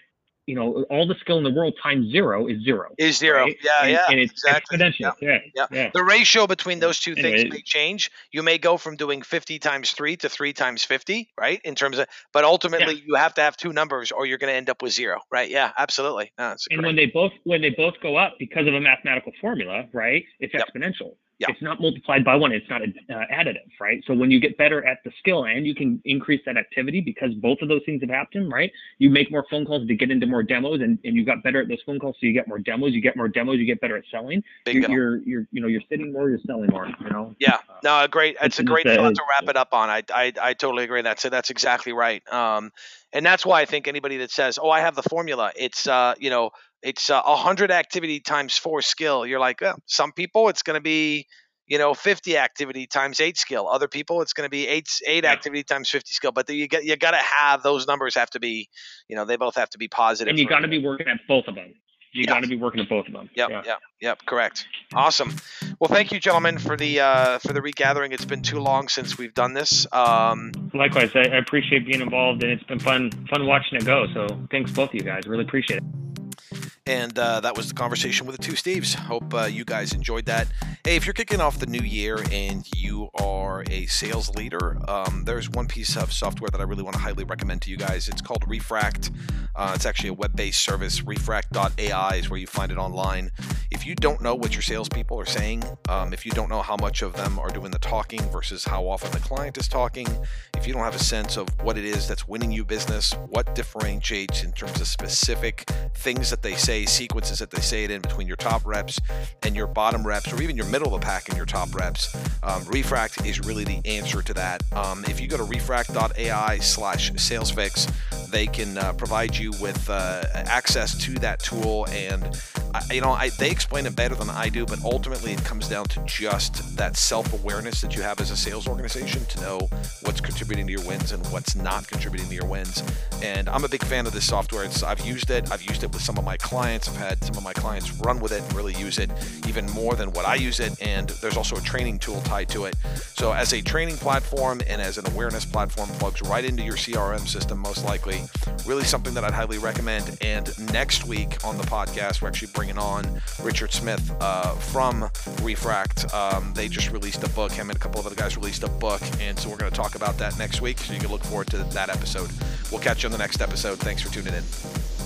you know, all the skill in the world times zero is zero. Is zero. right? Yeah, and, yeah. And it's exactly. exponential. Yeah. Yeah. yeah. The ratio between those two things Anyway. may change. You may go from doing 50 times 3 to 3 times 50, right? In terms of but ultimately you have to have two numbers or you're going to end up with zero, right? Yeah, absolutely. No, And great. when they both when they both go up because of a mathematical formula, right? It's Yep. exponential. Yeah. It's not multiplied by one. It's not uh, additive, right? So when you get better at the skill and you can increase that activity because both of those things have happened, right? You make more phone calls to get into more demos, and, and you got better at those phone calls, so you get more demos. You get more demos, you get better at selling. Bingo. You're, you're you're you know you're sitting more, you're selling more. You know. Yeah, no, a great. It's a great thought to wrap it up on. I, I, I totally agree. That's that's exactly right. Um, and that's why I think anybody that says, "Oh, I have the formula," it's uh, you know, it's uh, a hundred activity times four skill. You're like, oh, some people it's going to be, you know, fifty activity times eight skill. Other people it's going to be eight eight Yeah. activity times fifty skill. But you get you got to have those numbers have to be, you know, they both have to be positive. and you got to be working at both of them. You Yeah. got to be working at both of them. Yep, Yeah. yep, yep. Correct. Awesome. Well, thank you, gentlemen, for the uh, for the regathering. It's been too long since we've done this. Um, Likewise, I, I appreciate being involved, and it's been fun fun watching it go. So thanks both of you guys. Really appreciate it. And uh, that was the conversation with the two Steves. Hope uh, you guys enjoyed that. Hey, if you're kicking off the new year and you are a sales leader, um, there's one piece of software that I really want to highly recommend to you guys. It's called Refract. Uh, it's actually a web-based service. Refract.ai is where you find it online. If you don't know what your salespeople are saying, um, if you don't know how much of them are doing the talking versus how often the client is talking, if you don't have a sense of what it is that's winning you business, what differentiates in terms of specific things that they say, sequences that they say it in between your top reps and your bottom reps, or even your middle of the pack and your top reps, um, Refract is really the answer to that. Um, if you go to refract.ai slash salesfix, they can uh, provide you with uh, access to that tool. And, I, you know, I, they explain it better than I do, but ultimately it comes down to just that self awareness that you have as a sales organization to know what's contributing to your wins and what's not contributing to your wins. And I'm a big fan of this software. It's, I've used it. I've used it with some of my clients. I've had some of my clients run with it and really use it even more than what I use it. And there's also a training tool tied to it. So as a training platform and as an awareness platform, plugs right into your CRM system most likely. Really something that I'd highly recommend. And next week on the podcast, we're actually bringing on Richard Smith uh, from Refract. Um, they just released a book. Him and a couple of other guys released a book, and so we're going to talk about that next week. So you can look forward to that episode. We'll catch you on the next episode. Thanks for tuning in.